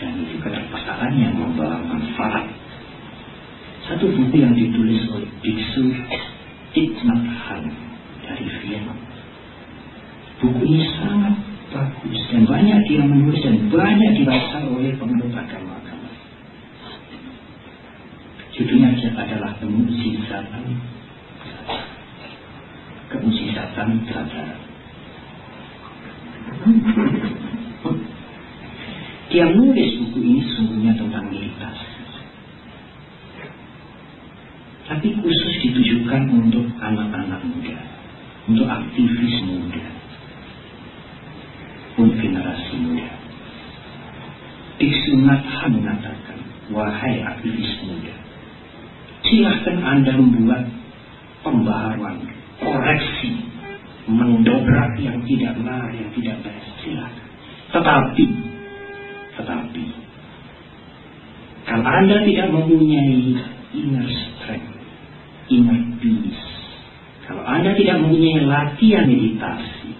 Dan itu keterpaksaan yang membawa manfaat. Satu buku yang ditulis oleh Biksu Ikmat Han dari Vietnam. Buku ini banyak dia menulis dan banyak dibaca oleh penganut agama-agama. Judulnya adalah Pemujizatan kemusisatan terhadap dia menulis buku ini sungguhnya tentang militas tapi khusus ditujukan untuk anak-anak muda untuk aktivis muda untuk generasi muda Disunat mengatakan wahai aktivis muda silahkan anda membuat pembaharuan koreksi, mendobrak yang tidak benar, yang tidak baik. Silakan. Tetapi, tetapi, kalau Anda tidak mempunyai inner strength, inner peace, kalau Anda tidak mempunyai latihan meditasi,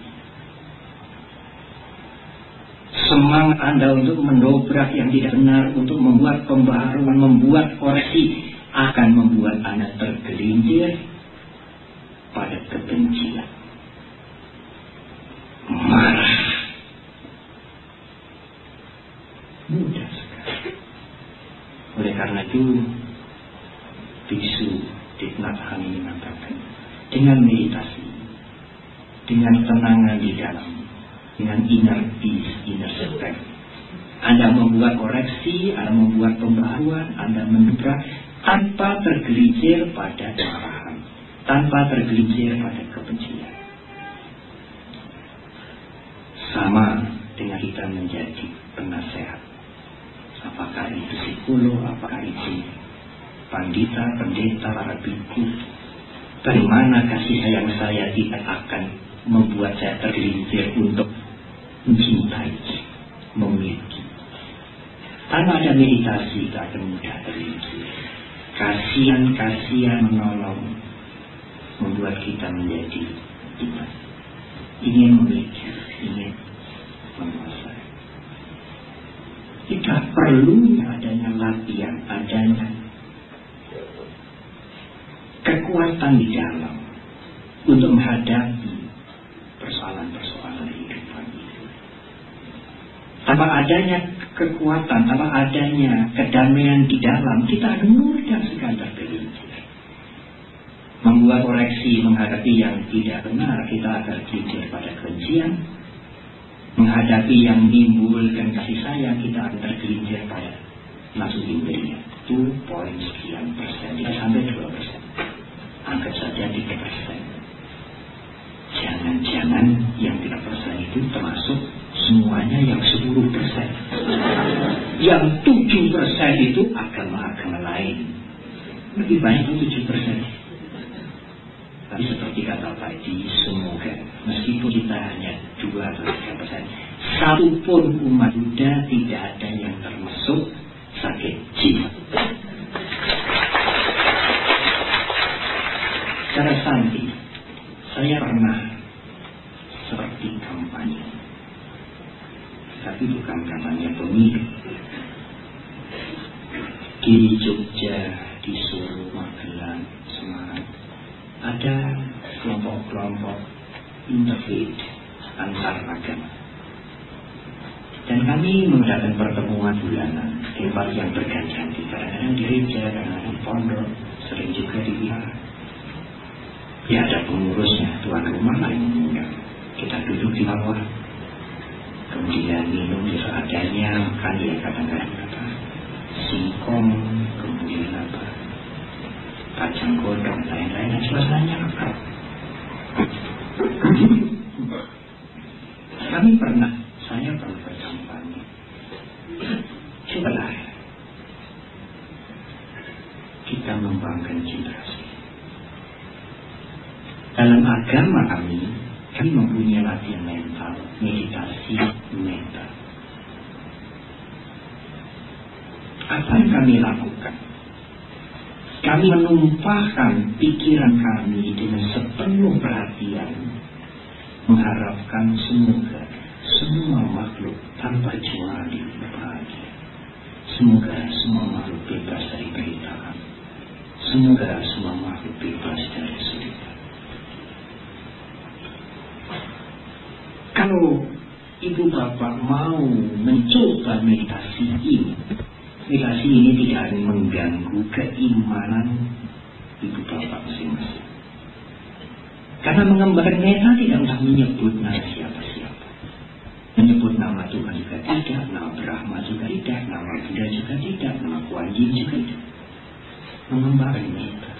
semangat Anda untuk mendobrak yang tidak benar, untuk membuat pembaharuan, membuat koreksi, akan membuat Anda tergelincir pada kebencian. Marah. Mudah sekali. Oleh karena itu, tergelincir pada marah tanpa tergelincir pada kebencian. Sama dengan kita menjadi penasehat. Apakah itu psikolog, apakah itu pandita, pendeta, para biku. Bagaimana kasih sayang saya tidak akan membuat saya tergelincir untuk mencintai, memiliki. Tanpa ada meditasi, akan mudah tergelincir. Kasihan-kasihan menolong, membuat kita menjadi kita ingin memiliki, ingin menguasai. Kita perlunya adanya latihan, adanya kekuatan di dalam untuk menghadapi persoalan-persoalan kehidupan itu. Tanpa adanya kekuatan, tanpa adanya kedamaian di dalam, kita akan mudah sekali tergelincir membuat koreksi menghadapi yang tidak benar kita akan jujur pada kebencian. Menghadapi yang menimbulkan kasih sayang kita akan tergelincir pada nafsu dirinya itu poin sekian persen tidak sampai dua persen. Anggap saja tiga persen. Jangan-jangan yang tiga persen itu termasuk semuanya yang sepuluh persen. Yang tujuh persen itu agama-agama lain. Lebih banyak tujuh persen. Tapi seperti kata tadi, semoga meskipun kita hanya dua atau tiga persen, satu pun umat Buddha tidak ada yang termasuk sakit jiwa. Secara santi, saya pernah seperti kampanye, tapi bukan kampanye pemilu. di Jogja, di Solo, Magelang, Semarang ada kelompok-kelompok interfaith antar agama. Dan kami mengadakan pertemuan bulanan tempat yang berganti-ganti kadang-kadang di gereja, kadang-kadang pondok, sering juga di wihara. Ya ada pengurusnya, tuan rumah lain mengundang. Kita duduk di bawah, kemudian minum seadanya, makan ya kadang-kadang apa, singkong, kemudian apa, kacang godong, lain-lain, suasananya lengkap. Kami pernah, saya pernah berkampanye. Cobalah kita membangun generasi. Dalam agama kami, kami mempunyai latihan mental, meditasi mental. Apa yang kami lakukan? Kami menumpahkan pikiran kami dengan sepenuh perhatian, mengharapkan semoga semua makhluk tanpa kecuali berbahagia. Semoga semua makhluk bebas dari penderitaan. Semoga semua makhluk bebas dari kesulitan. Kalau ibu bapak mau mencoba meditasi ini, meditasi ini tidak akan mengganggu keimanan ibu bapak masing-masing. Karena mengembangkan meta tidak usah menyebut nama siapa-siapa. Menyebut nama Tuhan juga tidak, nama Brahma juga tidak, nama Buddha juga tidak, nama Kuan Yin juga tidak. Mengembangkan meta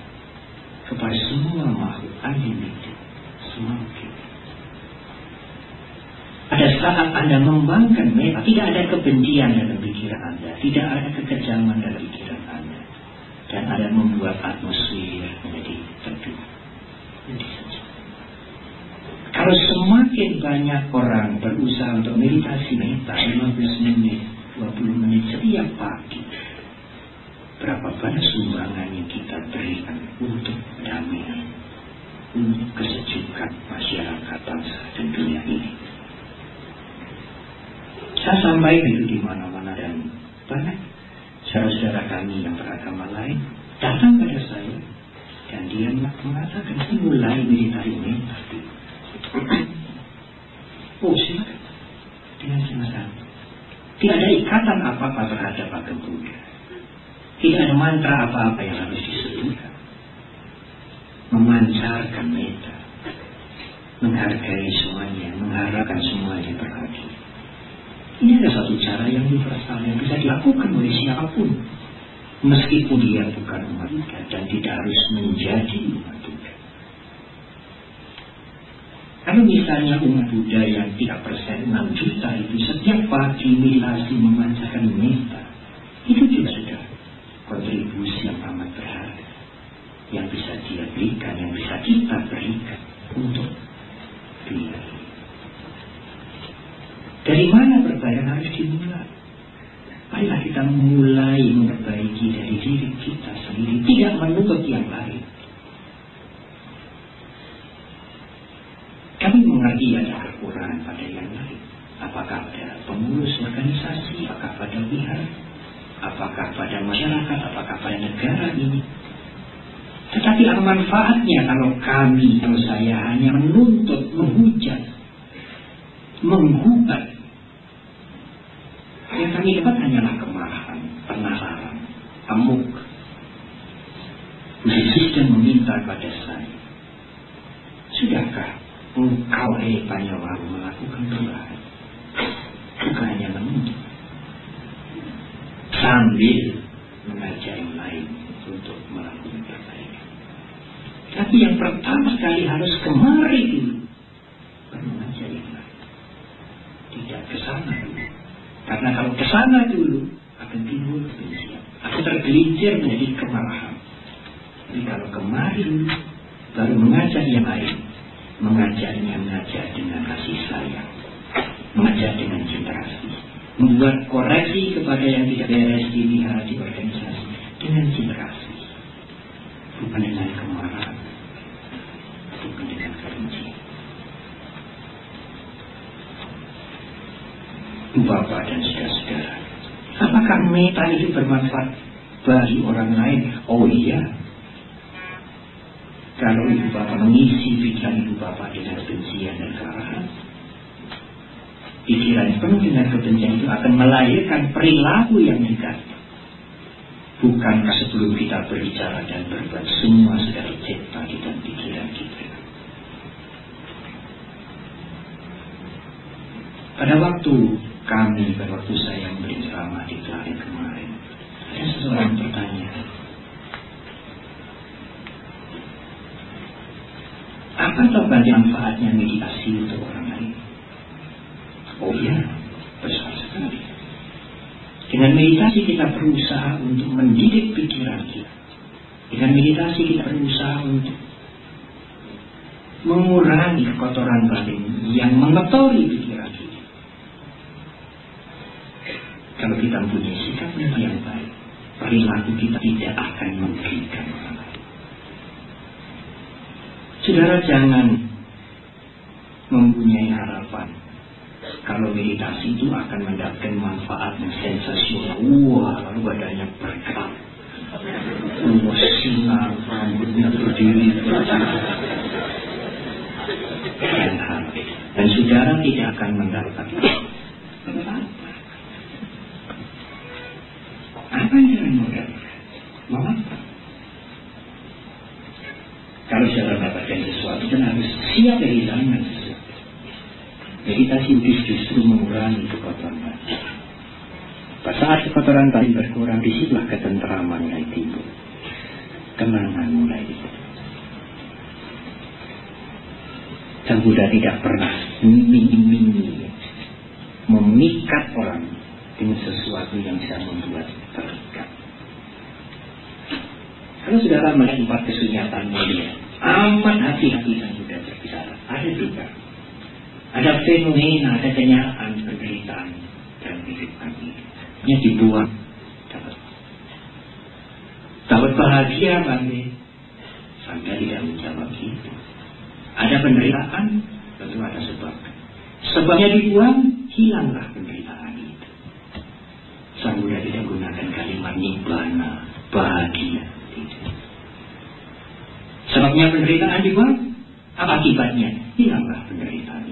kepada semua makhluk semua kita. Ada saat Anda membangkan meta, tidak ada kebencian dalam pikiran Anda, tidak ada kekejaman dalam pikiran Anda. Dan ada membuat atmosfer menjadi teduh. Kalau semakin banyak orang berusaha untuk meditasi meta 15 menit, 20 menit setiap pagi, berapa banyak sumbangan yang kita berikan untuk damai, untuk kesejukan masyarakat bangsa dan dunia ini. Saya sampaikan itu di mana-mana dan banyak saudara-saudara kami yang beragama lain datang pada saya dan dia mengatakan mulai meditasi meditasi. Oh silakan dengan senang Tidak ada ikatan apa-apa terhadap agama Buddha. Tidak ada mantra apa-apa yang harus disebutkan. Memancarkan meta. Menghargai semuanya, mengharapkan semuanya berhasil. Ini ada satu cara yang universal yang bisa dilakukan oleh siapa pun. Meskipun dia bukan umat Buddha dan tidak harus menjadi umat Buddha. Kalau misalnya umat Buddha yang 3 persen 6 juta itu setiap pagi meditasi memancarkan meta, itu juga sudah kontribusi yang amat berharga yang bisa dia berikan, yang bisa kita berikan untuk ini. Dari mana perbaikan harus dimulai? Marilah kita mulai memperbaiki dari diri kita sendiri, tidak menutup yang lain. Kami mengerti ada kekurangan pada yang lain. Apakah pada pengurus organisasi, apakah pada wihara, apakah pada masyarakat, apakah pada negara ini. Tetapi apa manfaatnya kalau kami, kalau saya hanya menuntut, menghujat, menggugat. Yang kami dapat hanyalah kemarahan, sana iya, kalau ibu bapak mengisi pikiran ibu bapak dengan kebencian dan kemarahan, pikiran penuh dengan kebencian itu akan melahirkan perilaku yang negatif. Bukankah sebelum kita berbicara dan berbuat semua sudah tercipta di dalam pikiran kita? Pada waktu kami, pada waktu saya memberi ceramah di Klaten kemarin, ada seseorang bertanya, apa tobat manfaatnya meditasi untuk orang lain? Oh iya, besar sekali. Dengan meditasi kita berusaha untuk mendidik pikiran kita. Dengan meditasi kita berusaha untuk mengurangi kotoran batin yang mengotori pikiran kita. Kalau kita mempunyai sikap yang baik, perilaku kita tidak akan merugikan orang lain. Saudara jangan mempunyai harapan kalau meditasi itu akan mendapatkan manfaat yang sensasional. Wah, lalu badannya bergerak. Wah, sinar, rambutnya berdiri. Dan, dan saudara tidak akan mendapatkan apa Apa yang mau apa? Kalau saudara mendapatkan sesuatu, dan harus siap kehilangan sesuatu. Meditasi itu justru mengurangi kekotoran. Pada saat kekotoran batin berkurang, di situlah ketentraman mulai timbul. Kenangan mulai timbul. Sang Buddha tidak pernah mimpi-mimpi memikat orang dengan sesuatu yang bisa membuat terikat. Kalau saudara melihat empat kesunyatan mulia, amat hati-hati yang sudah berbicara. Ada juga. Ada fenomena, ada kenyataan, penderitaan dan hidup kami. Ini dibuang. Dapat. Dapat bahagia bagi Sampai tidak menjawab itu. Ada penderitaan, tentu ada sebab. Sebabnya dibuang, hilanglah penderitaan itu. Sang Buddha tidak gunakan kalimat nibbana, bahagia. Sebabnya penderitaan juga apa akibatnya? Hilanglah penderitaan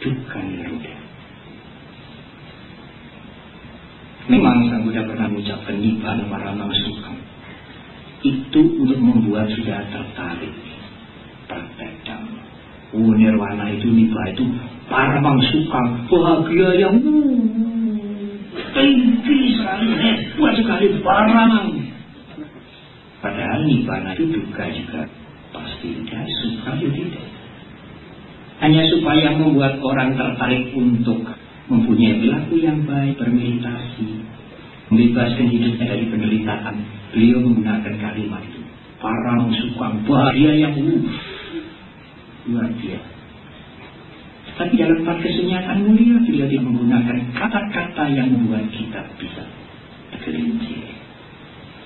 itu. Duka niruda. Memang Sang Buddha pernah mengucapkan nibbana maramang suka. Itu untuk membuat sudah tertarik. Praktek dhamma. Oh, nirwana itu nibbana itu paramang suka. Bahagia yang tinggi sekali. Hebat sekali. Paramang Padahal nibbana itu duka juga pasti tidak, suka juga tidak. Hanya supaya membuat orang tertarik untuk mempunyai perilaku yang baik, bermeditasi, membebaskan hidupnya dari penderitaan. Beliau menggunakan kalimat itu. Parang suka bahagia yang uh, luar biasa. Tapi dalam empat kesunyatan mulia beliau dia menggunakan kata-kata yang membuat kita bisa tergelincir,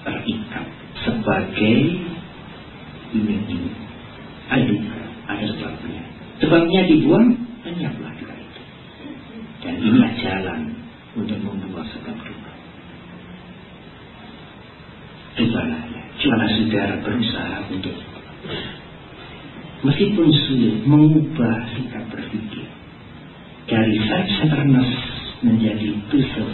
terikat, sebagai ini-ini. Ada ada sebabnya. Sebabnya dibuang, lenyaplah duka itu. Dan inilah jalan untuk membuang sebab duka. Cobalah ya, cobalah saudara berusaha untuk meskipun sulit mengubah sikap berpikir dari self-centeredness menjadi to self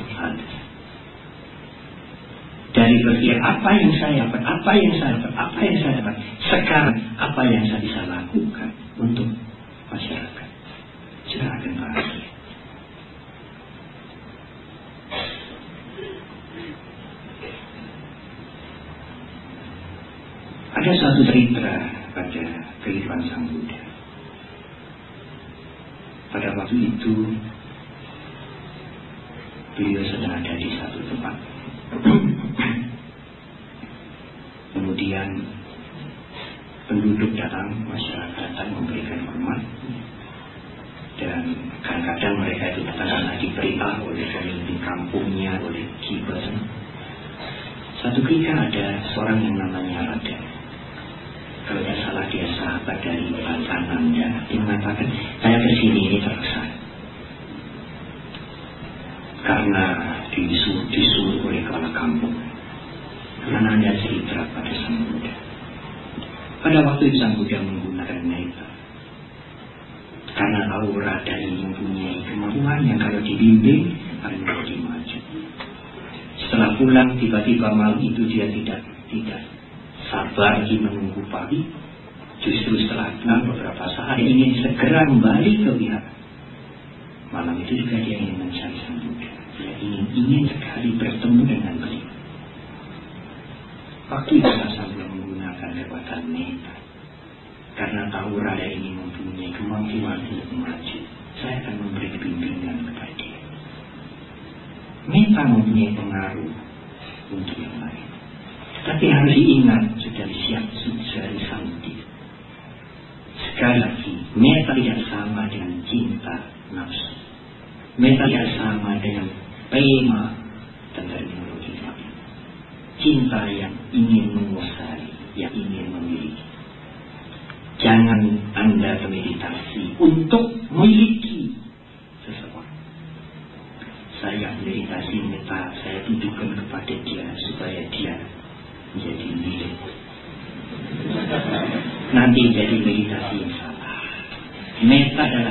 dari berpikir apa yang saya dapat, apa yang saya dapat, apa yang saya dapat. Sekarang apa yang saya bisa lakukan untuk Anda meditasi untuk memiliki sesuatu. Saya meditasi minta saya tunjukkan kepada dia supaya dia menjadi milik. Nanti jadi meditasi yang salah. Meta adalah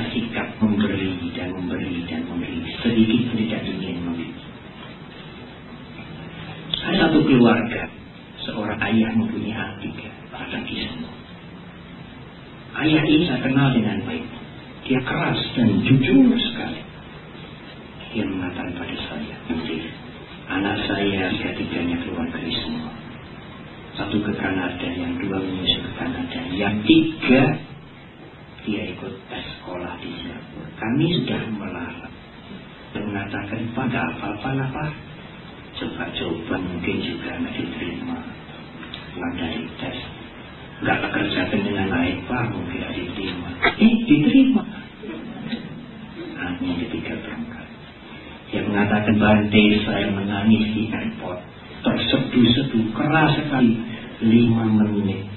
membantai saya menangis di airport. Terseduh-seduh keras sekali. Lima menit.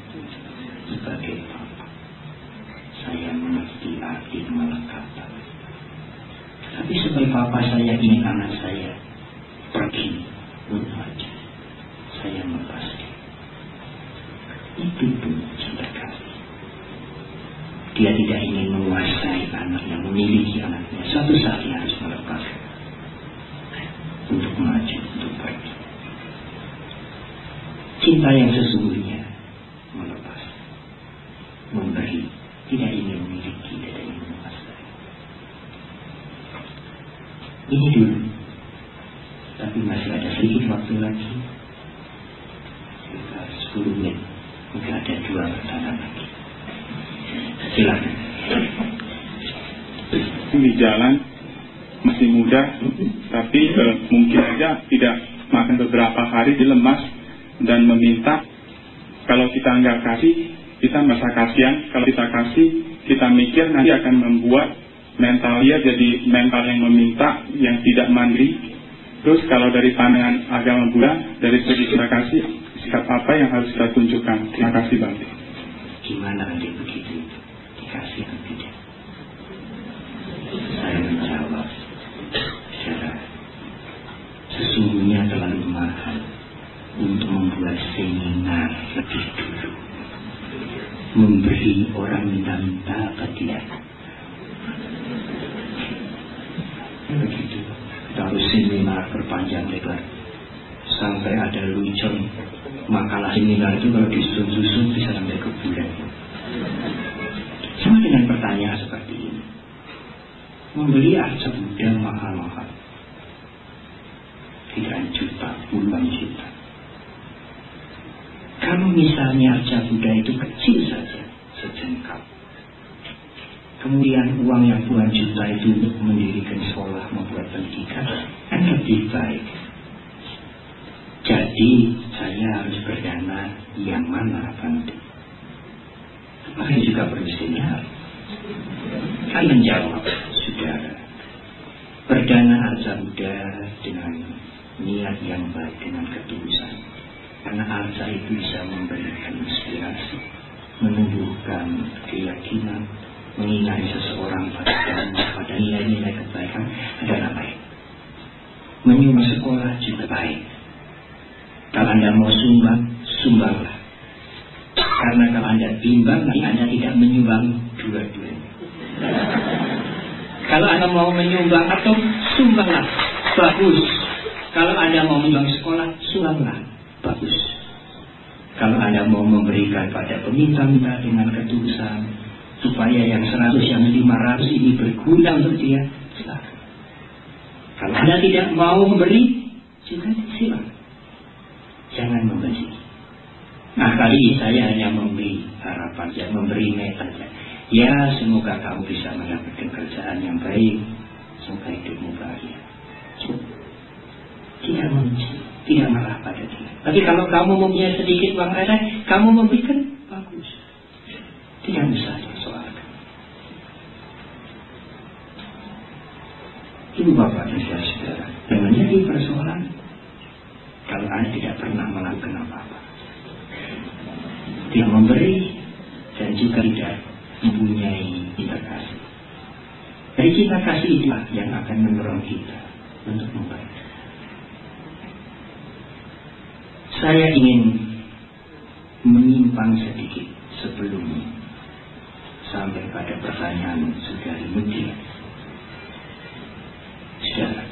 Terus kalau dari pandangan agama Buddha, dari segi terima kasih, sikap apa yang harus kita tunjukkan? Terima kasih Bang. Gimana nanti begitu? kasih. Kalau kamu mempunyai sedikit uang receh, kamu memberikan bagus. Tidak bisa dipersoalkan. Ibu bapak dan saudara, yang menjadi persoalan kalau anda tidak pernah melakukan apa-apa. Dia memberi dan juga tidak mempunyai cinta kasih. Dari cinta kasih itulah yang akan mendorong kita untuk memberi. Saya ingin menyimpang sedikit sebelumnya sampai pada pertanyaan saudari Mutia. Saudara,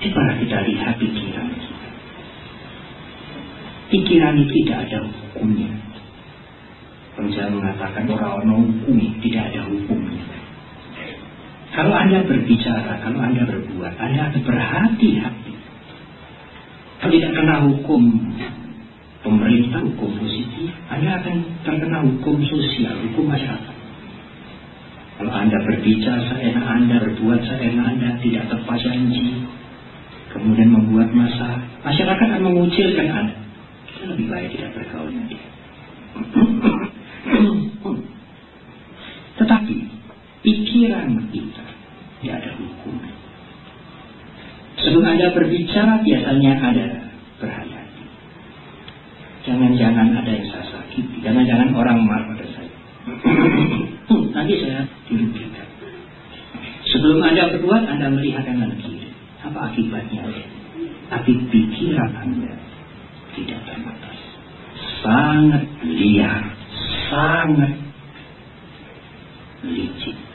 coba kita lihat pikiran kita. Pikiran itu tidak ada hukumnya. Saya mengatakan orang-orang hukum tidak ada hukumnya. Kalau Anda berbicara, kalau Anda berbuat, Anda berhati-hati. Tidak kena hukum pemerintah, hukum positif, Anda akan terkena hukum sosial, hukum masyarakat. Kalau Anda berbicara seenak Anda, berbuat seenak Anda, tidak tepat janji, kemudian membuat masalah, masyarakat akan mengucilkan Anda. Kita lebih baik tidak bergaul dengan dia. *clears throat* Tetapi pikiran kita tidak ada hukum. Sebelum Anda berbicara biasanya ada berhati-hati. Jangan-jangan ada yang saya sakiti. Jangan-jangan orang marah pada saya. *clears throat* Nanti saya dirugikan. Sebelum Anda berbuat, Anda melihat kanan kiri. Apa akibatnya? Tapi pikiran Anda tidak terbatas. Sangat liar. Sangat licik.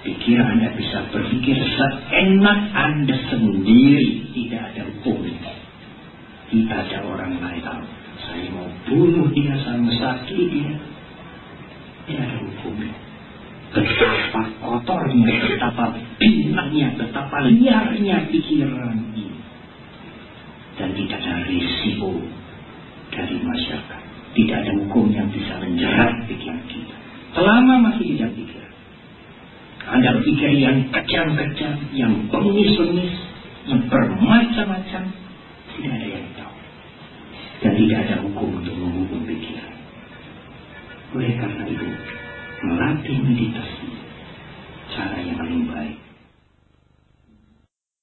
Pikiran Anda bisa berpikir seenak Anda sendiri. Tidak ada hukumnya. Tidak ada orang lain tahu. Saya mau bunuh dia, saya mau sakiti dia. Tidak ada hukumnya. Betapa kotornya, betapa binatnya, betapa liarnya pikiran ini. Dan tidak ada risiko dari masyarakat. Tidak ada hukum yang bisa menjerat pikiran kita. Selama masih tidak pikir. Anda pikir yang kejam-kejam, yang bengis-bengis, yang bermacam-macam, tidak ada yang tahu. Dan tidak ada hukum untuk menghukum pikiran. Oleh karena itu, melatih meditasi cara yang paling baik